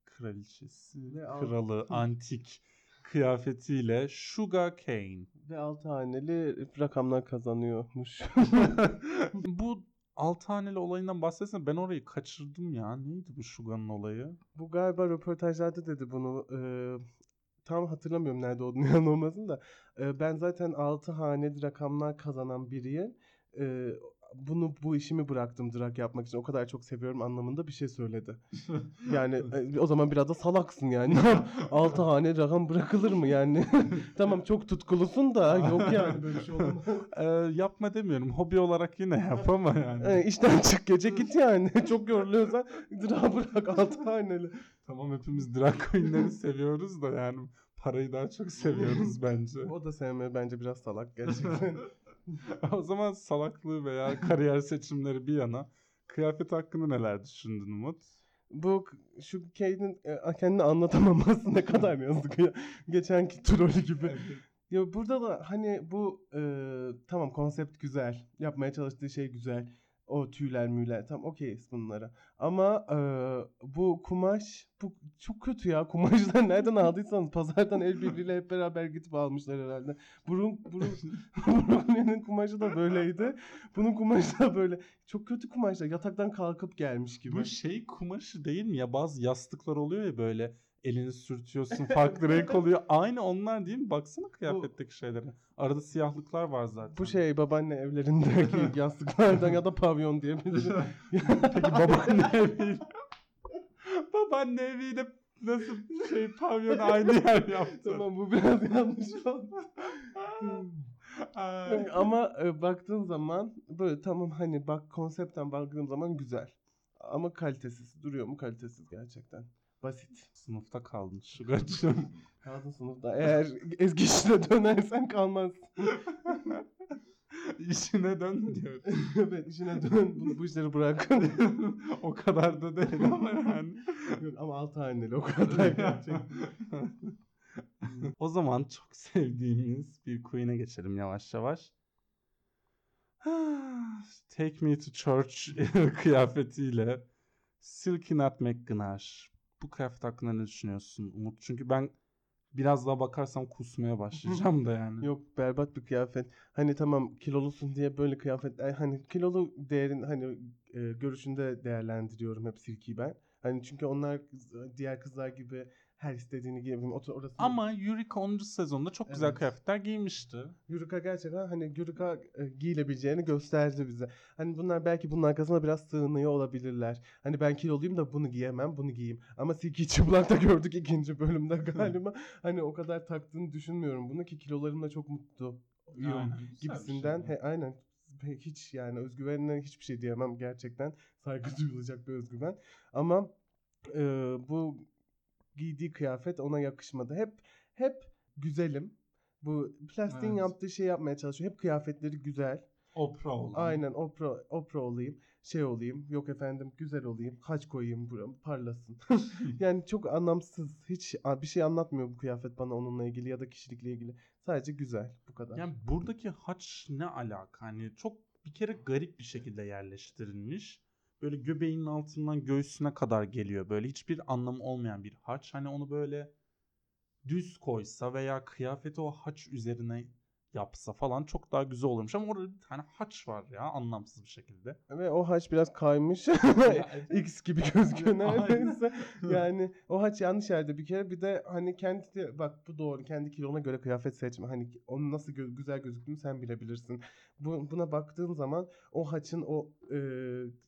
kraliçesi, Ve al- kralı, antik kıyafetiyle Sugar Cane. Ve altı haneli rakamlar kazanıyormuş. Bu altı haneli olayından bahsetsene ben orayı kaçırdım ya. Neydi bu Sugar'ın olayı? Bu galiba röportajlarda dedi bunu. Ee, tam hatırlamıyorum nerede olduğunu yalan olmasın da. Ee, ben zaten 6 haneli rakamlar kazanan biriyim. Ee, bunu bu işimi bıraktım drag yapmak için. O kadar çok seviyorum anlamında bir şey söyledi. Yani e, o zaman biraz da salaksın yani. 6 hane rakam bırakılır mı yani? tamam çok tutkulusun da yok yani böyle şey olamaz. Ee, yapma demiyorum. Hobi olarak yine yap ama yani. Ee, işten çık gece git yani. çok yoruluyorsan drag bırak 6 haneli. Tamam hepimiz drag queen'leri seviyoruz da yani parayı daha çok seviyoruz bence. O da sevme bence biraz salak gerçekten. o zaman salaklığı veya kariyer seçimleri bir yana kıyafet hakkında neler düşündün Umut? Bu şu Kate'in e, kendini anlatamaması ne kadar yazık ya. Geçenki trolü gibi. Ya burada da hani bu e, tamam konsept güzel. Yapmaya çalıştığı şey güzel. O tüyler müyler tam okeyiz bunlara. Ama e, bu kumaş bu çok kötü ya. Kumaşlar nereden aldıysanız pazardan el birliğiyle hep beraber gidip almışlar herhalde. Burun burun Brooklyn'in kumaşı da böyleydi. Bunun kumaşı da böyle. Çok kötü kumaşlar. Yataktan kalkıp gelmiş gibi. Bu şey kumaşı değil mi ya bazı yastıklar oluyor ya böyle elini sürtüyorsun farklı renk oluyor. Aynı onlar değil mi? Baksana kıyafetteki şeylere. Arada siyahlıklar var zaten. Bu şey babaanne evlerindeki yastıklardan ya da pavyon diyebilirim. Peki babaanne eviyle babaanne eviyle nasıl şey pavyonu aynı yer yaptı? tamam bu biraz yanlış oldu. Ama e, baktığın zaman böyle tamam hani bak konseptten baktığım zaman güzel. Ama kalitesiz. Duruyor mu kalitesiz gerçekten. Basit. Sınıfta kaldın Sugar'cığım. Kaldın sınıfta. Eğer ezgi işine dönersen kalmaz. İşine dön diyor. evet işine dön. Bu, bu işleri bırak. o kadar da değil ama yani. Yok, ama altı haneli o kadar gerçekten. o zaman çok sevdiğimiz bir Queen'e geçelim yavaş yavaş. Take Me to Church kıyafetiyle Silky Nutmeg Ganache. Bu kıyafet hakkında ne düşünüyorsun Umut? Çünkü ben biraz daha bakarsam kusmaya başlayacağım da yani. Yok berbat bir kıyafet. Hani tamam kilolusun diye böyle kıyafet ay, hani kilolu değerin hani e, görüşünde değerlendiriyorum hep Silky'yi ben. Hani çünkü onlar diğer kızlar gibi her istediğini giyebilirim. Otur orası. Ama Eureka 10. sezonda çok güzel Evet. kıyafetler giymişti. Yurika gerçekten hani Yurika e, giyilebileceğini gösterdi bize. Hani bunlar belki bunun arkasına biraz sığınıyor olabilirler. Hani ben kiloluyum da bunu giyemem, bunu giyeyim. Ama Silky çıplakta gördük ikinci bölümde galiba. hani o kadar taktığını düşünmüyorum bunu ki kilolarımla çok mutlu. Aynen, güzel bir gibisinden. şey. He, aynen. Hiç yani özgüvenine hiçbir şey diyemem gerçekten. Saygı duyulacak bir özgüven. Ama e, bu giydiği kıyafet ona yakışmadı. Hep hep güzelim. Bu plastiğin Evet. yaptığı şey yapmaya çalışıyor. Hep kıyafetleri güzel. Opera olan. Aynen opera, opera olayım. Şey olayım. Yok efendim güzel olayım. Haç koyayım buram parlasın. yani çok anlamsız. Hiç bir şey anlatmıyor bu kıyafet bana onunla ilgili ya da kişilikle ilgili. Sadece güzel. Bu kadar. Yani buradaki haç ne alaka? Hani çok bir kere garip bir şekilde yerleştirilmiş. Böyle göbeğinin altından göğsüne kadar geliyor. Böyle hiçbir anlamı olmayan bir haç. Hani onu böyle düz koysa veya kıyafeti o haç üzerine yapsa falan çok daha güzel olurmuş. Ama orada bir tane haç var ya anlamsız bir şekilde. Ve o haç biraz kaymış. X gibi gözüküyor neredeyse. yani o haç yanlış yerde bir kere. Bir de hani kendi de- bak bu doğru kendi kilona göre kıyafet seçme. Hani onun nasıl gö- güzel gözüktüğünü sen bilebilirsin. Bu, buna baktığın zaman o haçın o e,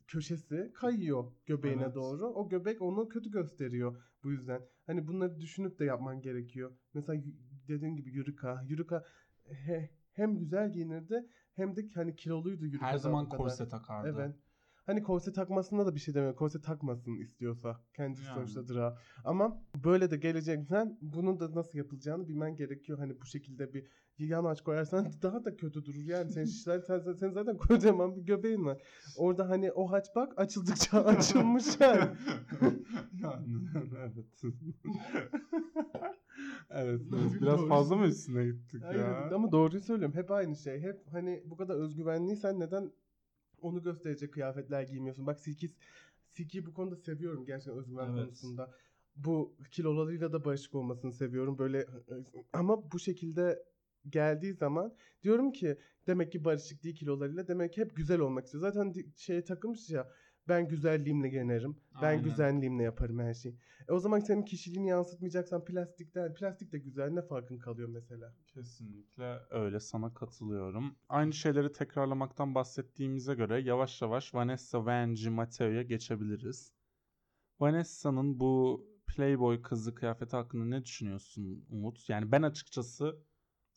köşesi kayıyor göbeğine Evet. doğru. O göbek onu kötü gösteriyor bu yüzden. Hani bunları düşünüp de yapman gerekiyor. Mesela dediğin gibi Yurika. Yurika he- hem güzel giyinirdi hem de hani kiloluydu Yurika. Her zaman kadar. korse takardı. Evet. Hani korse takmasında da bir şey demiyor. Korse takmasın istiyorsa. Kendisi Yani. sonuçta dra. Ama böyle de geleceksen bunun da nasıl yapılacağını bilmen gerekiyor. Hani bu şekilde bir yan aç koyarsan daha da kötü durur. Yani senin şişler, sen, sen zaten kocaman bir göbeğin var. Orada hani o haç bak açıldıkça açılmış yani. yani evet. Evet, evet. bir biraz doğru fazla mı üstüne gittik Aynen. ya? Ama doğruyu söylüyorum. Hep aynı şey. Hep hani bu kadar özgüvenliysen neden onu gösterecek kıyafetler giymiyorsun? Bak Silky, Silky'yi bu konuda seviyorum gerçekten özgüven Evet. konusunda. Bu kilolarıyla da barışık olmasını seviyorum. Böyle ama bu şekilde geldiği zaman diyorum ki demek ki barışık değil kilolarıyla. Demek ki hep güzel olmak istiyor. Zaten şeye takılmış ya ben güzelliğimle gelirim. Ben Aynen. güzelliğimle yaparım her şeyi. E o zaman senin kişiliğini yansıtmayacaksan plastikten, plastik de güzel ne farkın kalıyor mesela? Kesinlikle öyle sana katılıyorum. Aynı şeyleri tekrarlamaktan bahsettiğimize göre yavaş yavaş Vanessa Vanjie Matteo'ya geçebiliriz. Vanessa'nın bu Playboy kızı kıyafeti hakkında ne düşünüyorsun Umut? Yani ben açıkçası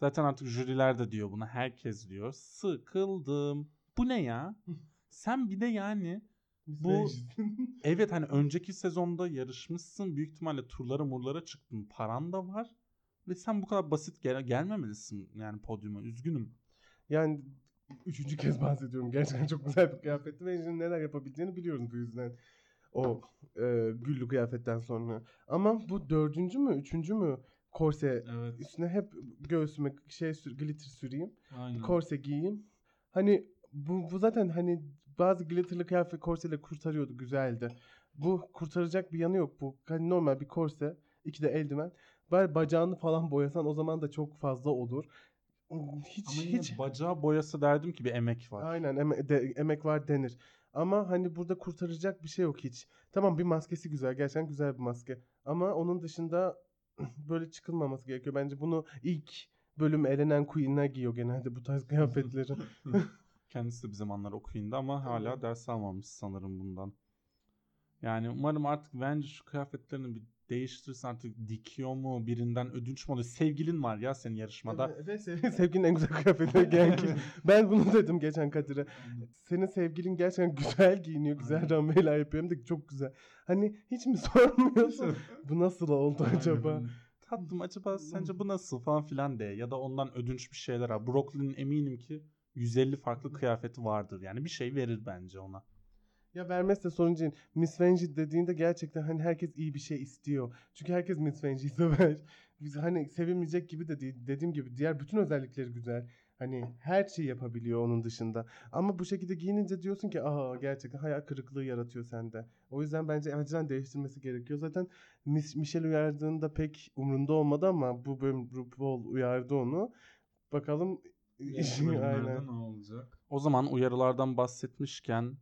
zaten artık jüriler de diyor buna herkes diyor. Sıkıldım. Bu ne ya? Sen bir de yani Bu- Evet hani önceki sezonda yarışmışsın. Büyük ihtimalle turlara murlara çıktın. Paran da var. Ve sen bu kadar basit gel- gelmemelisin yani podyuma. Üzgünüm. Yani üçüncü kez bahsediyorum. Gerçekten çok güzel bir kıyafetti ve şimdi neler yapabileceğini biliyoruz bu yüzden. O e, güllü kıyafetten sonra. Ama bu dördüncü mü, üçüncü mü korse Evet. üstüne hep göğsüme şey sür, glitter süreyim. Aynen. Korse giyeyim. Hani bu, bu zaten hani bazı glitterlı kıyafet korseyle kurtarıyordu. Güzeldi. Bu kurtaracak bir yanı yok. Bu hani normal bir korse. iki de eldiven. Bari bacağını falan boyasan o zaman da çok fazla olur. Hiç Ama yine hiç bacağı boyası derdim ki bir emek var. Aynen eme- de- emek var denir. Ama hani burada kurtaracak bir şey yok hiç. Tamam bir maskesi güzel. Gerçekten güzel bir maske. Ama onun dışında böyle çıkılmaması gerekiyor. Bence bunu ilk bölüm elenen queen'ler giyiyor genelde bu tarz kıyafetleri. Kendisi de bir zamanlar okuyundu ama hala ders almamış sanırım bundan. Yani umarım artık bence şu kıyafetlerini bir değiştirirsin artık dikiyor mu birinden ödünç mü alıyor? Sevgilin var ya senin yarışmada. Ve sev- sevgilinin en güzel kıyafetleri giyen kim? Ben bunu dedim geçen Kadir'e. Senin sevgilin gerçekten güzel giyiniyor, güzel Aynen. rambeyler yapıyor hem de çok güzel. Hani hiç mi sormuyorsun? Bu nasıl oldu acaba? Tatlım acaba sence bu nasıl falan filan de ya da ondan ödünç bir şeyler al. Brooklyn'in eminim ki 150 farklı kıyafeti vardır. Yani bir şey verir bence ona. Ya vermezse sorun değil. Miss Vanjie dediğinde gerçekten hani herkes iyi bir şey istiyor. Çünkü herkes Miss Vanjie'yi sever. Biz hani sevilmeyecek gibi de değil. Dediğim gibi diğer bütün özellikleri güzel. Hani her şeyi yapabiliyor onun dışında. Ama bu şekilde giyinince diyorsun ki aa gerçekten hayal kırıklığı yaratıyor sende. O yüzden bence acilen değiştirmesi gerekiyor. Zaten Miss Michelle uyardığında pek umrunda olmadı ama bu bölüm RuPaul uyardı onu. Bakalım işin Bölümlerde aynen. ne olacak? O zaman uyarılardan bahsetmişken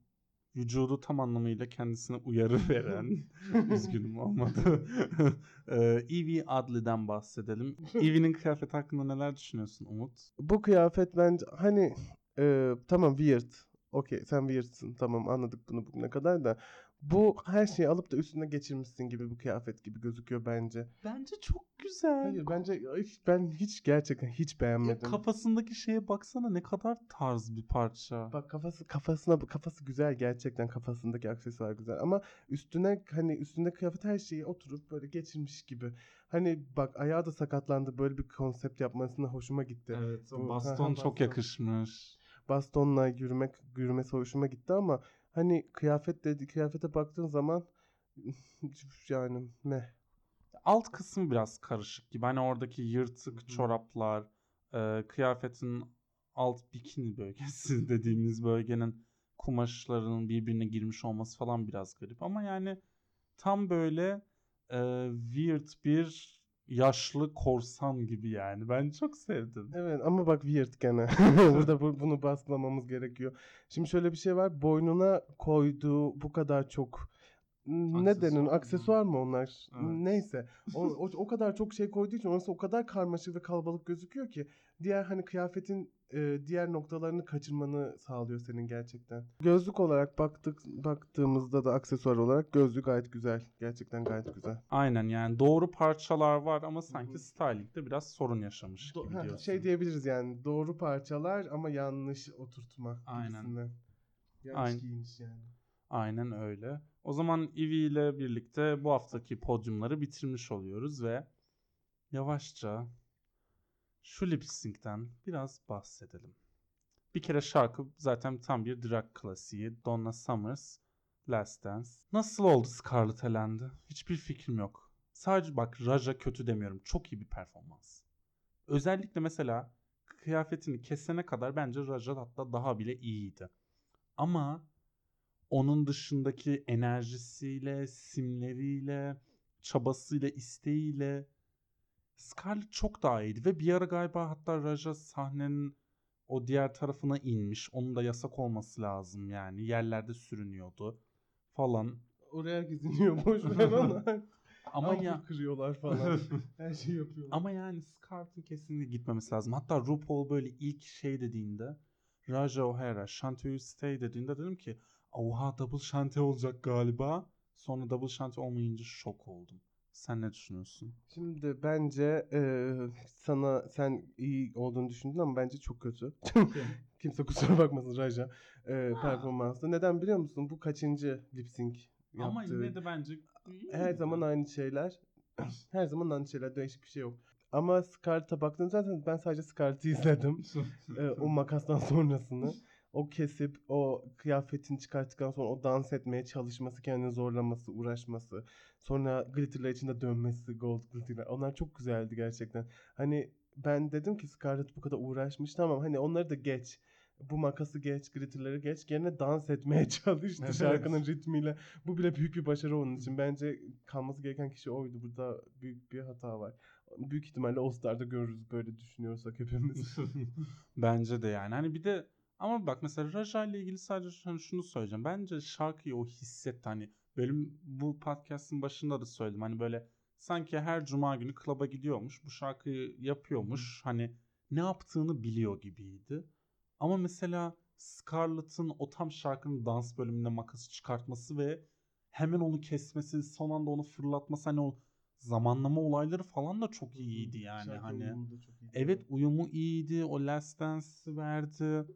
vücudu tam anlamıyla kendisine uyarı veren üzgünüm olmadı. Ee, Evie Adli'den bahsedelim. Evie'nin kıyafeti hakkında neler düşünüyorsun Umut? Bu kıyafet bence hani e, tamam weird. Okey sen weirdsin. Tamam anladık bunu bugüne kadar da. Bu her şeyi alıp da üstüne geçirmişsin gibi bir kıyafet gibi gözüküyor bence. Bence çok güzel. Hayır bence ben hiç gerçekten hiç Ya beğenmedim. kafasındaki şeye baksana ne kadar tarz bir parça. Bak kafası kafasına kafası güzel gerçekten kafasındaki aksesuar güzel ama üstüne hani üstünde kıyafet her şeyi oturup böyle geçirmiş gibi. Hani bak ayağı da sakatlandı böyle bir konsept yapmasına hoşuma gitti. Evet, o Bu- Baston çok baston. yakışmış. bastonla yürümek yürümesi hoşuma gitti ama hani kıyafet dedi kıyafete baktığın zaman yani meh. Alt kısmı biraz karışık gibi. Hani oradaki yırtık çoraplar, e, kıyafetin alt bikini bölgesi dediğimiz bölgenin kumaşlarının birbirine girmiş olması falan biraz garip. Ama yani tam böyle e, weird bir yaşlı korsan gibi yani. Ben çok sevdim. Evet ama bak weird gene. Burada bu- bunu baslamamız gerekiyor. Şimdi şöyle bir şey var. Boynuna koyduğu bu kadar çok ne Aksesuar denir? mı? Aksesuar mı onlar? Evet. Neyse. O, o, o kadar çok şey koyduğu için orası o kadar karmaşık ve kalabalık gözüküyor ki diğer hani kıyafetin e, diğer noktalarını kaçırmanı sağlıyor senin gerçekten. Gözlük olarak baktık baktığımızda da aksesuar olarak gözlük gayet güzel. Gerçekten gayet güzel. Aynen yani doğru parçalar var ama sanki stylingde biraz sorun yaşamış Do- gibi ha, diyorsun. şey diyebiliriz yani doğru parçalar ama yanlış oturtma Aynen. gibisinden. Yanlış Aynen. giyiniş yani. Aynen öyle. O zaman Ivy ile birlikte bu haftaki podyumları bitirmiş oluyoruz ve yavaşça şu lip sync'ten biraz bahsedelim. Bir kere şarkı zaten tam bir drag klasiği. Donna Summers, Last Dance. Nasıl oldu Scarlett elendi? Hiçbir fikrim yok. Sadece bak Raja kötü demiyorum. Çok iyi bir performans. Özellikle mesela kıyafetini kesene kadar bence Raja hatta daha bile iyiydi. Ama onun dışındaki enerjisiyle, simleriyle, çabasıyla, isteğiyle Scarlett çok daha iyiydi ve bir ara galiba hatta Raja sahnenin o diğer tarafına inmiş. Onun da yasak olması lazım yani. Yerlerde sürünüyordu falan. Oraya herkes iniyor boş ver. Ama ya kırıyorlar falan. Her şeyi yapıyorlar. ama yani Scarlett'ın kesinlikle gitmemesi lazım. Hatta RuPaul böyle ilk şey dediğinde Raja O'Hara, Shanty You Stay dediğinde dedim ki oha double shanty olacak galiba. Sonra double shanty olmayınca şok oldum. Sen ne düşünüyorsun? Şimdi bence e, sana sen iyi olduğunu düşündün ama bence çok kötü. Kimse kusura bakmasın Raja e, performansta. Neden biliyor musun? Bu kaçıncı lip sync Ama yaptığı. yine de bence Her zaman aynı şeyler. Her zaman aynı şeyler. Değişik bir şey yok. Ama Scarlett'a baktığında zaten ben sadece Scarlett'ı izledim. Ee, o makastan sonrasını. O kesip o kıyafetini çıkarttıktan sonra o dans etmeye çalışması, kendini zorlaması, uğraşması. Sonra glitterler içinde dönmesi, gold glitterler. Onlar çok güzeldi gerçekten. Hani ben dedim ki Scarlett bu kadar uğraşmış. Tamam hani onları da geç. Bu makası geç, glitterleri geç. Yerine dans etmeye çalıştı Evet. şarkının ritmiyle. Bu bile büyük bir başarı onun için. Bence kalması gereken kişi oydu. Burada büyük bir hata var. Büyük ihtimalle All Star'da görürüz böyle düşünüyorsak hepimiz. Bence de yani. Hani bir de ama bak mesela Raja ile ilgili sadece hani şunu söyleyeceğim. Bence şarkıyı o hissetti. Hani benim bu podcast'ın başında da söyledim. Hani böyle sanki her cuma günü klaba gidiyormuş. Bu şarkıyı yapıyormuş. Hani ne yaptığını biliyor gibiydi. Ama mesela Scarlett'ın o tam şarkının dans bölümünde makası çıkartması ve hemen onu kesmesi, son anda onu fırlatması hani o zamanlama olayları falan da çok iyiydi yani Şarkı hani. uyumu çok iyiydi. Evet uyumu iyiydi. O Last Dance'i verdi.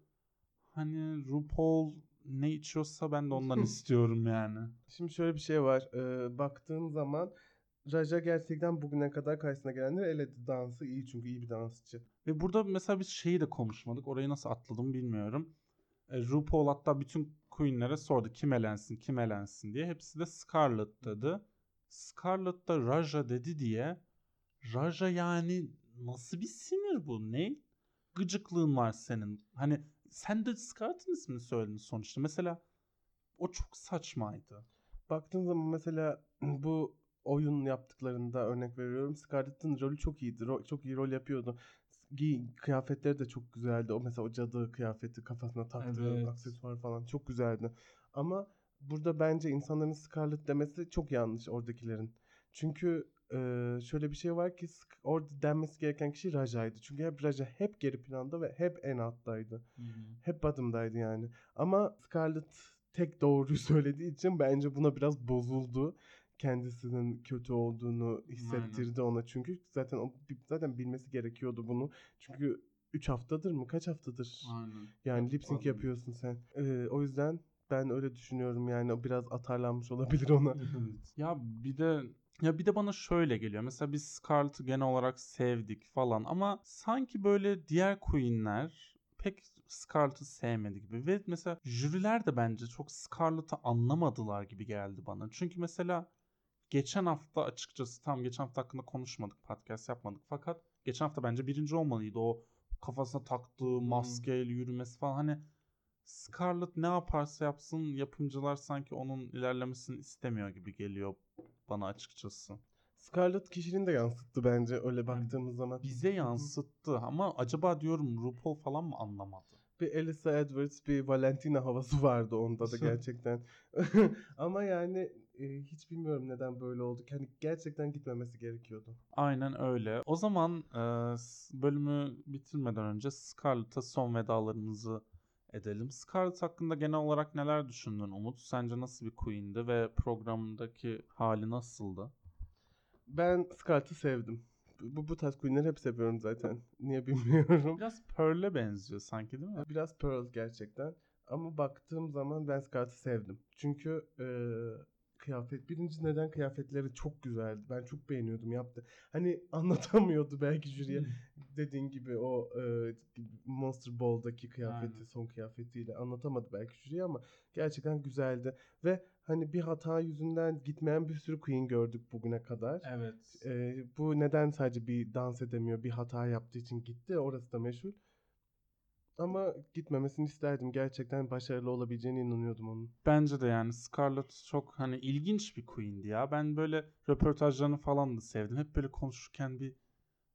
Hani RuPaul ne içiyorsa ben de ondan istiyorum yani. Şimdi şöyle bir şey var. Ee, baktığın zaman Raja gerçekten bugüne kadar karşısına gelenleri eledi. Dansı iyi çünkü iyi bir dansçı. Ve burada mesela biz şeyi de konuşmadık. Orayı nasıl atladım bilmiyorum. E, RuPaul hatta bütün queenlere sordu kim elensin kim elensin diye. Hepsi de Scarlett dedi. Scarlett da Raja dedi diye. Raja yani nasıl bir sinir bu? Ne gıcıklığın var senin? Hani sen de Scarlett'ın ismini söyledin sonuçta. Mesela o çok saçmaydı. Baktığın zaman mesela bu oyun yaptıklarında örnek veriyorum. Scarlett'ın rolü çok iyiydi. Ro- çok iyi rol yapıyordu. Giy kıyafetleri de çok güzeldi. O mesela o cadı kıyafeti kafasına taktığı Evet. aksesuar falan çok güzeldi. Ama burada bence insanların Scarlett demesi çok yanlış oradakilerin. Çünkü e, şöyle bir şey var ki orada denmesi gereken kişi Raja'ydı. Çünkü hep Raja hep geri planda ve hep en alttaydı. Hep bottom'daydı yani. Ama Scarlett tek doğruyu söylediği için bence buna biraz bozuldu. Kendisinin kötü olduğunu hissettirdi ona çünkü zaten o zaten bilmesi gerekiyordu bunu. Çünkü 3 haftadır mı? Kaç haftadır? Aynen. Yani lip sync yapıyorsun sen. Ee, o yüzden ben öyle düşünüyorum yani biraz atarlanmış olabilir ona. Ya bir de ya bir de bana şöyle geliyor. Mesela biz Scarlett'ı genel olarak sevdik falan ama sanki böyle diğer queenler pek Scarlett'ı sevmedi gibi. Ve mesela jüriler de bence çok Scarlett'ı anlamadılar gibi geldi bana. Çünkü mesela geçen hafta açıkçası tam geçen hafta hakkında konuşmadık, podcast yapmadık. Fakat geçen hafta bence birinci olmalıydı. O kafasına taktığı maskeyle yürümesi falan hani Scarlett ne yaparsa yapsın yapımcılar sanki onun ilerlemesini istemiyor gibi geliyor bana açıkçası. Scarlett kişiliğini de yansıttı bence öyle baktığımız zaman. Bize yansıttı ama acaba diyorum RuPaul falan mı anlamadı? Bir Elisa Edwards, bir Valentina havası vardı onda da gerçekten. Ama yani e, hiç bilmiyorum neden böyle oldu. Yani gerçekten gitmemesi gerekiyordu. Aynen öyle. O zaman e, bölümü bitirmeden önce Scarlett'a son vedalarımızı edelim. Scarlett hakkında genel olarak neler düşündün Umut? Sence nasıl bir queen'di ve programdaki hali nasıldı? Ben Scarlett'ı sevdim. Bu, bu tarz queenleri hep seviyorum zaten. Niye bilmiyorum. Biraz Pearl'e benziyor sanki değil mi? Biraz Pearl gerçekten. Ama baktığım zaman ben Scarlett'ı sevdim. Çünkü e, kıyafet birinci neden kıyafetleri çok güzeldi. Ben çok beğeniyordum yaptı. Hani anlatamıyordu belki jüriye. Dediğin gibi o e, Monster Ball'daki kıyafeti, Aynen. son kıyafetiyle anlatamadı belki jüriye ama gerçekten güzeldi. Ve hani bir hata yüzünden gitmeyen bir sürü queen gördük bugüne kadar. Evet. E, bu neden sadece bir dans edemiyor, bir hata yaptığı için gitti. Orası da meşhur. Ama gitmemesini isterdim. Gerçekten başarılı olabileceğine inanıyordum onun. Bence de yani Scarlett çok hani ilginç bir queen'di ya. Ben böyle röportajlarını falan da sevdim. Hep böyle konuşurken bir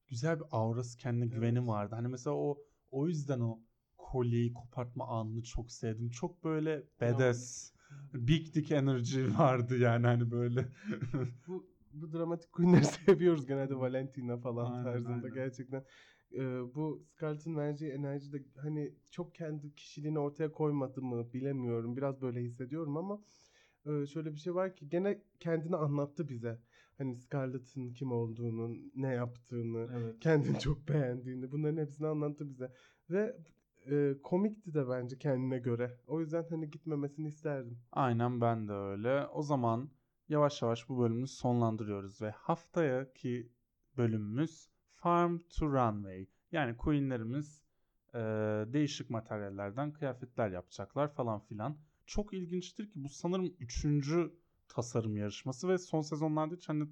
güzel bir aurası, kendine güveni Evet. vardı. Hani mesela o o yüzden o kolyeyi kopartma anını çok sevdim. Çok böyle badass, big dick energy vardı yani hani böyle. Bu bu dramatik queenleri seviyoruz genelde Valentina falan Aynen, tarzında aynen. gerçekten. Ee, bu Scarlett'ın vereceği enerji de hani çok kendi kişiliğini ortaya koymadı mı bilemiyorum. Biraz böyle hissediyorum ama e, şöyle bir şey var ki gene kendini anlattı bize. Hani Scarlett'ın kim olduğunu, ne yaptığını, evet. kendini çok beğendiğini bunların hepsini anlattı bize. Ve e, komikti de bence kendine göre. O yüzden hani gitmemesini isterdim. Aynen ben de öyle. O zaman yavaş yavaş bu bölümü sonlandırıyoruz ve haftaki bölümümüz Farm to Runway. Yani queenlerimiz eee, değişik materyallerden kıyafetler yapacaklar falan filan. Çok ilginçtir ki bu sanırım üçüncü tasarım yarışması ve son sezonlarda hiç hani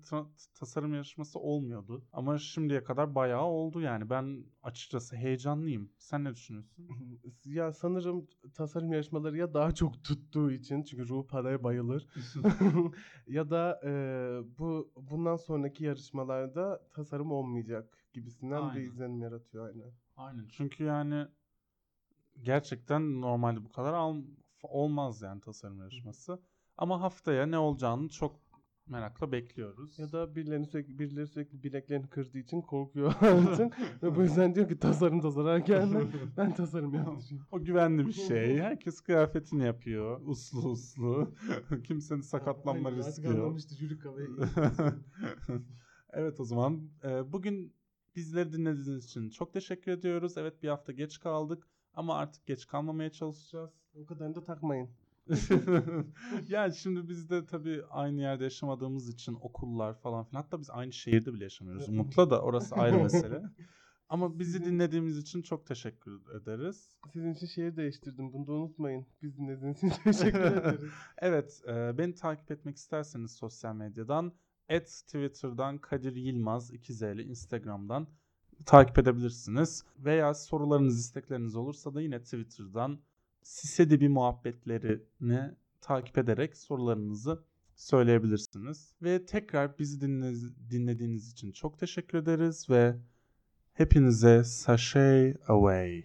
tasarım yarışması olmuyordu. Ama şimdiye kadar bayağı oldu yani. Ben açıkçası heyecanlıyım. Sen ne düşünüyorsun? Ya sanırım tasarım yarışmaları ya daha çok tuttuğu için çünkü ruh paraya bayılır. ya da e, bu bundan sonraki yarışmalarda tasarım olmayacak gibisinden bir Aynen. izlenim yaratıyor aynen. Aynen. Çünkü yani gerçekten normalde bu kadar al- olmaz yani tasarım yarışması. Ama haftaya ne olacağını çok Merakla bekliyoruz. Ya da birilerini sürekli, birileri sürekli bileklerini kırdığı için korkuyor artık. Ve bu yüzden diyor ki tasarımda zarar gelme. Ben tasarım yaptırayım. O güvenli bir şey. Herkes kıyafetini yapıyor. Uslu uslu. Kimsenin sakatlanma riski yok. anlamıştı jüri kafayı. evet o zaman e, bugün bizleri dinlediğiniz için çok teşekkür ediyoruz. Evet bir hafta geç kaldık ama artık geç kalmamaya çalışacağız. o kadarını da takmayın. yani şimdi biz de tabii aynı yerde yaşamadığımız için okullar falan filan hatta biz aynı şehirde bile yaşamıyoruz. Evet. Umut'la da orası ayrı mesele. Ama bizi dinlediğimiz için çok teşekkür ederiz. Sizin için şehir değiştirdim. Bunu da unutmayın. Biz dinlediğiniz için teşekkür ederiz. Evet, e, beni takip etmek isterseniz sosyal medyadan at Twitter'dan Kadir Yılmaz 2z'li Instagram'dan takip edebilirsiniz. Veya sorularınız, istekleriniz olursa da yine Twitter'dan Sisedebi muhabbetlerini takip ederek sorularınızı söyleyebilirsiniz. Ve tekrar bizi dinle- dinlediğiniz için çok teşekkür ederiz ve hepinize sashay away.